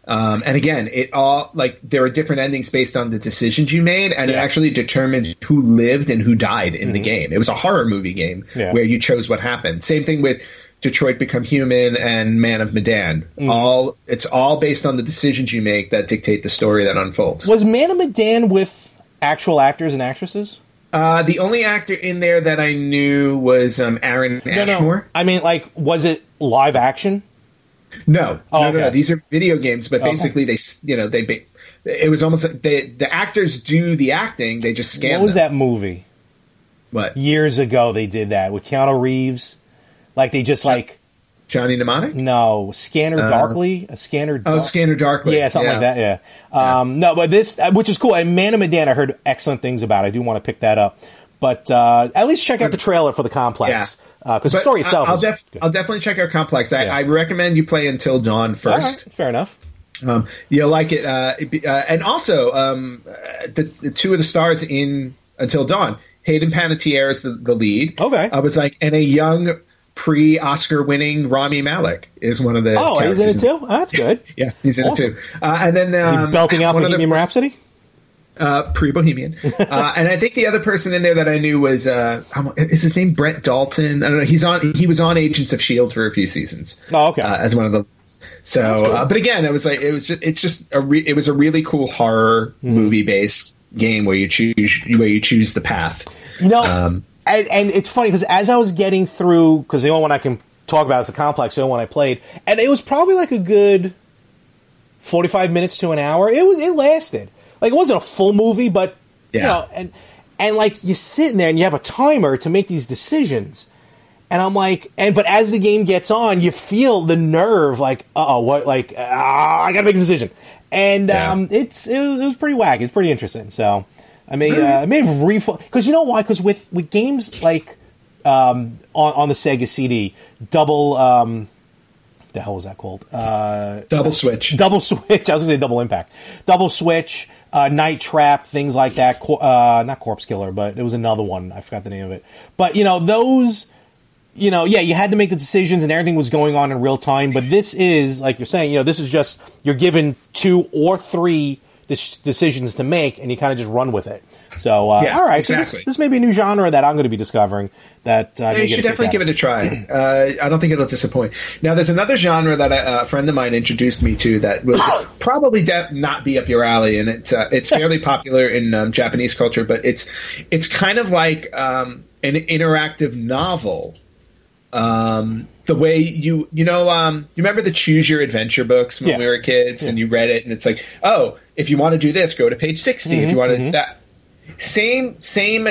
Um, and again, it all like there are different endings based on the decisions you made, and it actually determined who lived and who died in the game. It was a horror movie game Yeah. where you chose what happened. Same thing with Detroit Become Human and Man of Medan. All it's all based on the decisions you make that dictate the story that unfolds. Was Man of Medan with actual actors and actresses? Uh, the only actor in there that I knew was um, Aaron Ashmore. I mean, like, was it live action? No, Oh, no, no, no. These are video games, but Okay. basically they, you know, they. It was almost like they, the actors do the acting. They just scan. what was them. that movie? What Years ago, they did that with Keanu Reeves. Like, they just, like, Johnny Mnemonic? no, Scanner Darkly? A Scanner Oh, Scanner Darkly. Yeah, something like that, yeah. Um, No, but this, uh, which is cool. And Man of Medan, I heard excellent things about. I do want to pick that up. But uh, at least check out the trailer for the complex. Because the story itself I, will is def-. I'll definitely check out Complex. I, Yeah. I recommend you play Until Dawn first. right, fair enough. Um, you'll like it. Uh, uh, and also, um, uh, the, the two of the stars in Until Dawn, Hayden Panettiere is the, the lead. Okay. I was like, and a young pre-Oscar winning Rami Malek is one of the. Oh, he's in it too? Oh, that's good. Yeah, he's in Awesome. it too. Uh, and then um, belting out of the- Bohemian Rhapsody? Uh, pre-Bohemian. uh, and I think the other person in there that I knew was uh, um, is his name Brett Dalton. I don't know. He's on. He was on Agents of Shield for a few seasons. Oh, okay. Uh, as one of the. So, cool. uh, but again, it was like it was. Just, it's just a. Re- it was a really cool horror Mm-hmm. movie based game where you choose where you choose the path. You know, Um, and, and it's funny because as I was getting through, because the only one I can talk about is the complex, the only one I played, and it was probably like a good forty-five minutes to an hour. It was it lasted like it wasn't a full movie, but you Yeah. know, and and like you're sitting there and you have a timer to make these decisions. And I'm like, and but as the game gets on, you feel the nerve, like, uh oh, what, like, ah, I gotta make a decision, and Yeah. um, it's it was, it was pretty wacky, it's pretty interesting. So I may uh, I may have refo because you know why? Because with with games like um, on on the Sega CD, double um, the hell was that called? Uh, double switch. double switch. I was gonna say double impact. Double switch, uh, night trap, things like that. Uh, not corpse killer, but it was another one. I forgot the name of it. But you know those. You know, yeah, you had to make the decisions and everything was going on in real time. But this is, like you're saying, you know, this is just you're given two or three decisions to make, and you kind of just run with it. So, uh, Yeah, all right, so this, this may be a new genre that I'm going to be discovering. That uh, Yeah, you should definitely give it a try. Uh, I don't think it'll disappoint. Now, there's another genre that a, a friend of mine introduced me to that will probably de- not be up your alley, and it's uh, it's fairly popular in um, Japanese culture, but it's it's kind of like um, an interactive novel. Um, the way you you know um, you remember the choose your adventure books when Yeah. we were kids, and you read it, and it's like, oh, if you want to do this, go to page 60 If you want to do that, same same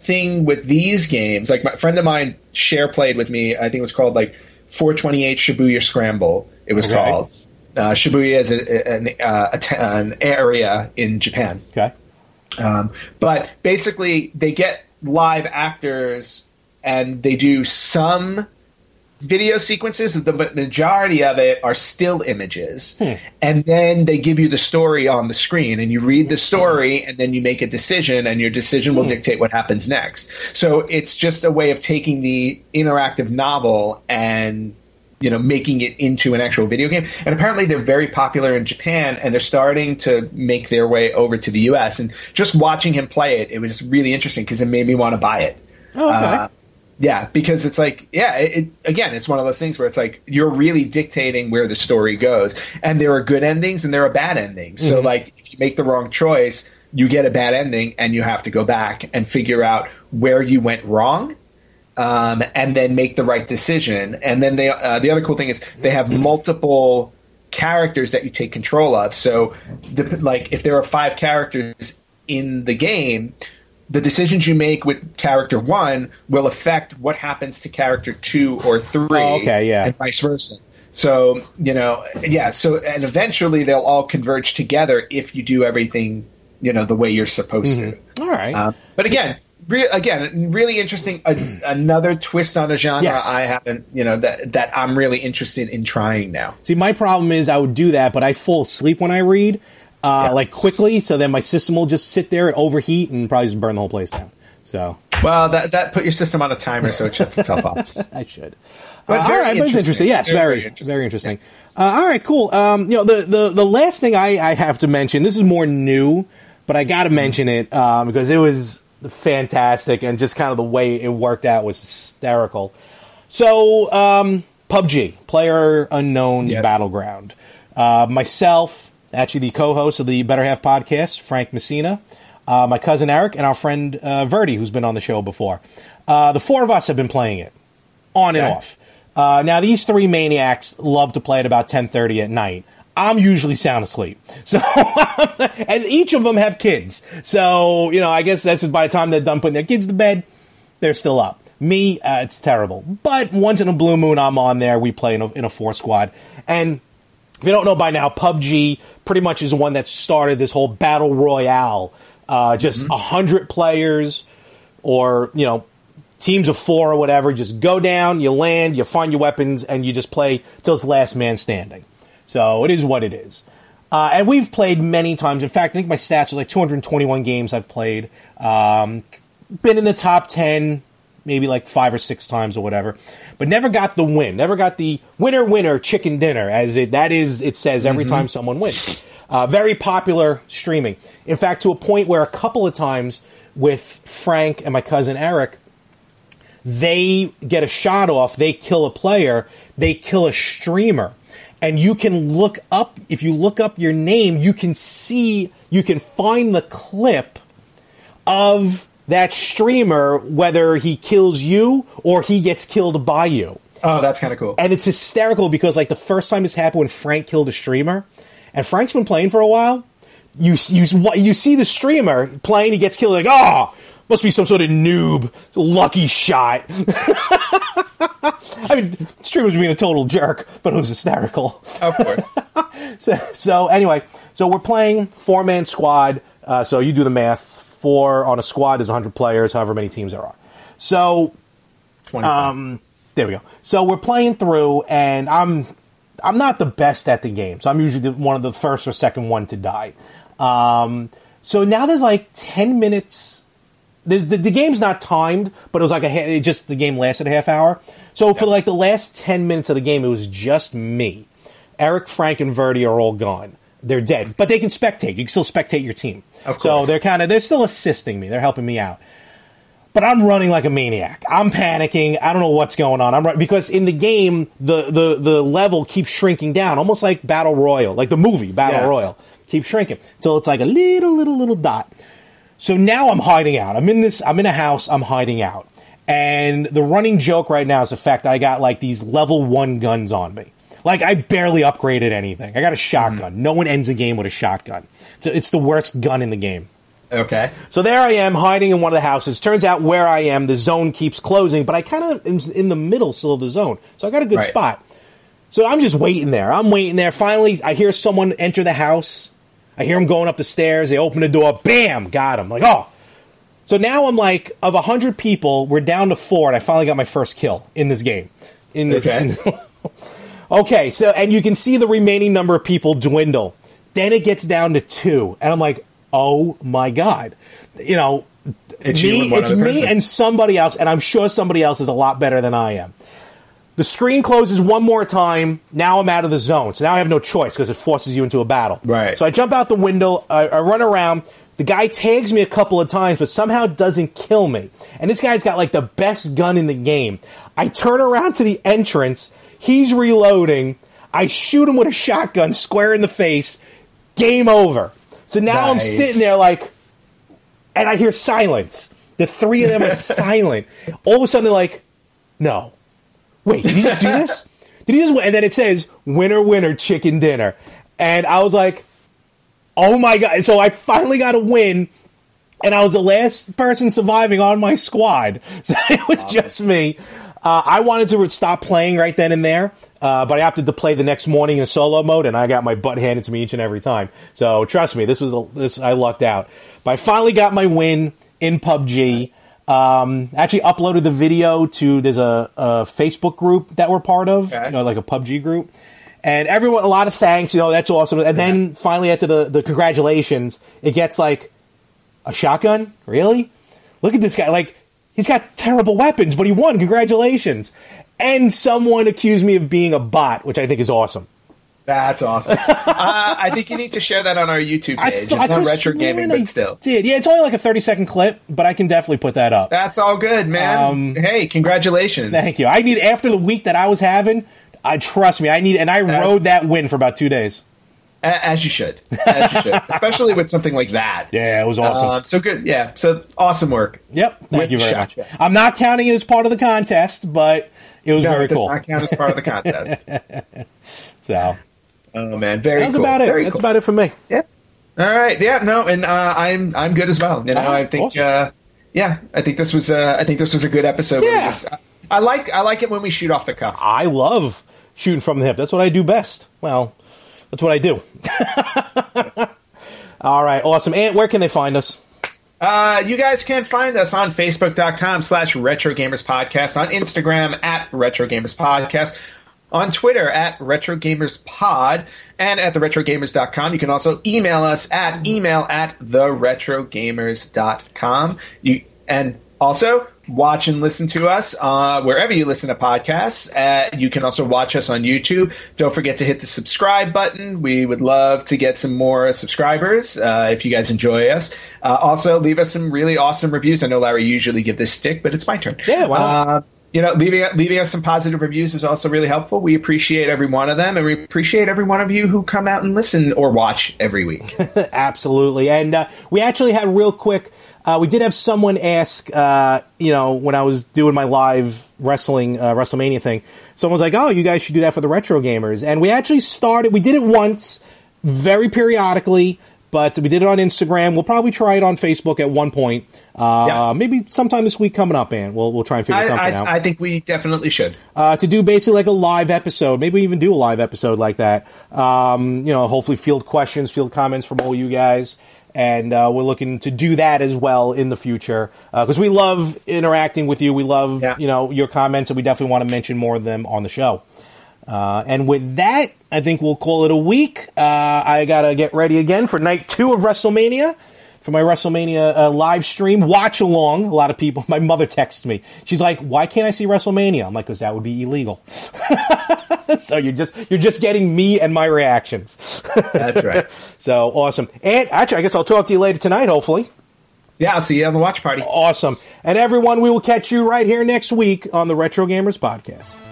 thing with these games. Like my friend of mine, share played with me. I think it was called like 428 Shibuya Scramble. It was Okay. called. Uh, Shibuya is a, an, uh, t- an area in Japan. Okay. Um, but basically, they get live actors and they do some video sequences. The majority of it are still images. Hmm. And then they give you the story on the screen, and you read the story, hmm. and then you make a decision, and your decision will hmm. dictate what happens next. So it's just a way of taking the interactive novel and you know making it into an actual video game and apparently they're very popular in japan and they're starting to make their way over to the us and just watching him play it it was really interesting because it made me want to buy it Oh, okay. Uh, yeah because it's like yeah it, again it's one of those things where it's like you're really dictating where the story goes and there are good endings and there are bad endings so like if you make the wrong choice you get a bad ending and you have to go back and figure out where you went wrong um, and then make the right decision. And then they, uh, the other cool thing is they have multiple characters that you take control of. So, like if there are five characters in the game, the decisions you make with character one will affect what happens to character two or three. Oh, okay, yeah. and vice versa. So you know, yeah. So and eventually they'll all converge together if you do everything you know the way you're supposed to. All right. Uh, but again, re- again, really interesting. A, another twist on a genre Yes. I haven't, you know, that that I'm really interested in trying now. See, my problem is I would do that, but I fall asleep when I read, uh, Yeah. like quickly. So then my system will just sit there, and overheat, and probably just burn the whole place down. So Well, that that put your system on a timer so it shuts itself off. I should. But Uh, all very right, but it's interesting. interesting. Yes, Very, very, very very interesting. interesting. Uh, all right, cool. Um, you know, the, the the last thing I, I have to mention. This is more new, but I got to mention it um, because it was fantastic and just kind of the way it worked out was hysterical. So, um, PUBG, Player Unknown's Yes. Battleground. Uh, myself, actually the co-host of the Better Half podcast, Frank Messina, uh, my cousin Eric, and our friend uh, Verdi, who's been on the show before. Uh, the four of us have been playing it on and Okay. off. Uh, now these three maniacs love to play at about ten thirty at night. I'm usually sound asleep, so and each of them have kids. So you know, I guess that's by the time they're done putting their kids to bed, they're still up. Me, uh, it's terrible. But once in a blue moon, I'm on there. We play in a, in a four squad, and if you don't know by now, PUBG pretty much is the one that started this whole battle royale. Uh, just a hundred players, or you know, teams of four or whatever. Just go down, you land, you find your weapons, and you just play till it's last man standing. So it is what it is. Uh, and we've played many times. In fact, I think my stats are like 221 games I've played. Um, been in the top 10 maybe like five or six times or whatever, but never got the win. Never got the winner, winner, chicken dinner, as it that is. It says every time someone wins. Uh, very popular streaming. In fact, to a point where a couple of times with Frank and my cousin Eric, they get a shot off, they kill a player, they kill a streamer. And you can look up, if you look up your name, you can see, you can find the clip of that streamer, whether he kills you or he gets killed by you. Oh, that's kind of cool. And it's hysterical because, like, the first time this happened when Frank killed a streamer, and Frank's been playing for a while, you, you, you see the streamer playing, he gets killed, like, oh, must be some sort of noob, lucky shot. I mean, streamer's being a total jerk, but it was hysterical. Of course. So, so anyway, so we're playing four man squad. Uh, so you do the math. Four on a squad is 100 players, however many teams there are. So 20 um, there we go. So we're playing through, and I'm I'm not the best at the game, so I'm usually the, one of the first or second one to die. Um, so now there's like 10 minutes. There's, the, the game's not timed, but it was like a it just the game lasted a half hour. So for like the last 10 minutes of the game, it was just me. Eric, Frank, and Verdi are all gone. They're dead, but they can spectate. You can still spectate your team. So they're kind of they're still assisting me. They're helping me out but I'm running like a maniac. I'm panicking. I don't know what's going on. I'm run- because in the game the the the level keeps shrinking down, almost like Battle Royale, like the movie Battle Yes. Royale, keeps shrinking until it's like a little little little dot. So now I'm hiding out. I'm in this. I'm in a house. I'm hiding out. And the running joke right now is the fact that I got like these level one guns on me. Like I barely upgraded anything. I got a shotgun. Mm-hmm. No one ends a game with a shotgun. It's, it's the worst gun in the game. Okay. So there I am hiding in one of the houses. Turns out where I am, the zone keeps closing, but I kind of am in the middle still of the zone. So I got a good Right. spot. So I'm just waiting there. I'm waiting there. Finally, I hear someone enter the house. I hear them going up the stairs. They open the door. Bam! Got him. Like, oh. So now I'm like, of 100 people, we're down to four, and I finally got my first kill in this game. In this. Okay. in- okay, so, and you can see the remaining number of people dwindle. Then it gets down to two, and I'm like, oh my god. You know, It's me, and it's me person. and somebody else, and I'm sure somebody else is a lot better than I am. The screen closes one more time. Now I'm out of the zone. So now I have no choice because it forces you into a battle. Right. So I jump out the window. I, I run around. The guy tags me a couple of times, but somehow doesn't kill me. And this guy's got like the best gun in the game. I turn around to the entrance. He's reloading. I shoot him with a shotgun square in the face. Game over. So now I'm sitting there like, and I hear silence. The three of them are silent. All of a sudden, they're like, no. Wait, did he just do this? Did he just win? And then it says, winner, winner, chicken dinner. And I was like, oh my God. So I finally got a win. And I was the last person surviving on my squad. So it was just me. Uh, I wanted to stop playing right then and there. Uh, but I opted to play the next morning in solo mode, and I got my butt handed to me each and every time. So trust me, this was a, this I lucked out. But I finally got my win in PUBG. Um, actually uploaded the video to there's a, a Facebook group that we're part of, Okay. you know, like a PUBG group. And everyone, a lot of thanks, you know, that's awesome. And then finally, after the, the congratulations, it gets like a shotgun. Really? Look at this guy. Like he's got terrible weapons, but he won. Congratulations! And someone accused me of being a bot, which I think is awesome. That's awesome. uh, I think you need to share that on our YouTube I page. I it's not retro gaming, but still. did. Yeah, it's only like a thirty second clip, but I can definitely put that up. That's all good, man. hey, congratulations. Thank you. I need after the week that I was having. I trust me. I need, and I rode that win for about two days. A- As you should. As you should. Especially with something like that. Yeah, it was awesome. Um, so good. Yeah. So awesome work. Yep. Thank With you very shotgun. much. I'm not counting it as part of the contest, but it was No, very it does cool. not count as part of the contest. So oh man, very that was cool. about it. Very That's cool. about it for me. Yeah. All right. Yeah. No, and uh, I'm I'm good as well. You know, Ah, I think. awesome. Uh, yeah, I think this was. Uh, I think this was a good episode. Yeah. just- I like I like it when we shoot off the cuff. I love shooting from the hip. That's what I do best. Well, that's what I do. All right, awesome. And where can they find us? Uh, you guys can find us on Facebook.com slash Retro Gamers Podcast, on Instagram at Retro Gamers Podcast, on Twitter at Retro Gamers Pod, and at theretrogamers.com. You can also email us at email at theretrogamers.com. You and also watch and listen to us uh, wherever you listen to podcasts. Uh, you can also watch us on YouTube. Don't forget to hit the subscribe button. We would love to get some more subscribers uh, if you guys enjoy us. Uh, also, leave us some really awesome reviews. I know Larry usually give this stick, but it's my turn. Yeah, not? Uh, you know, leaving leaving us some positive reviews is also really helpful. We appreciate every one of them, and we appreciate every one of you who come out and listen or watch every week. Absolutely. And uh, we actually had real quick. Uh, we did have someone ask, uh, you know, when I was doing my live wrestling uh, WrestleMania thing. Someone was like, "Oh, you guys should do that for the retro gamers." And we actually started. We did it once, very periodically, but we did it on Instagram. We'll probably try it on Facebook at one point. Uh, Yeah. Maybe sometime this week coming up, and we'll we'll try and figure I, something out I, I think we definitely should. uh, to do basically like a live episode. Maybe even do a live episode like that. Um, you know, hopefully field questions, field comments from all you guys. And uh, we're looking to do that as well in the future because we love interacting with you. We love Yeah. you know your comments, and we definitely want to mention more of them on the show. Uh, and with that, I think we'll call it a week. Uh, I gotta get ready again for night two of WrestleMania for my WrestleMania uh, live stream. Watch along. A lot of people. My mother texts me. She's like, "Why can't I see WrestleMania?" I'm like, "Cause that would be illegal." so you're just you're just getting me and my reactions. That's right. so awesome. And actually, I guess I'll talk to you later tonight. Hopefully. Yeah, I'll see you on the watch party. Awesome. And everyone, we will catch you right here next week on the Retro Gamers Podcast.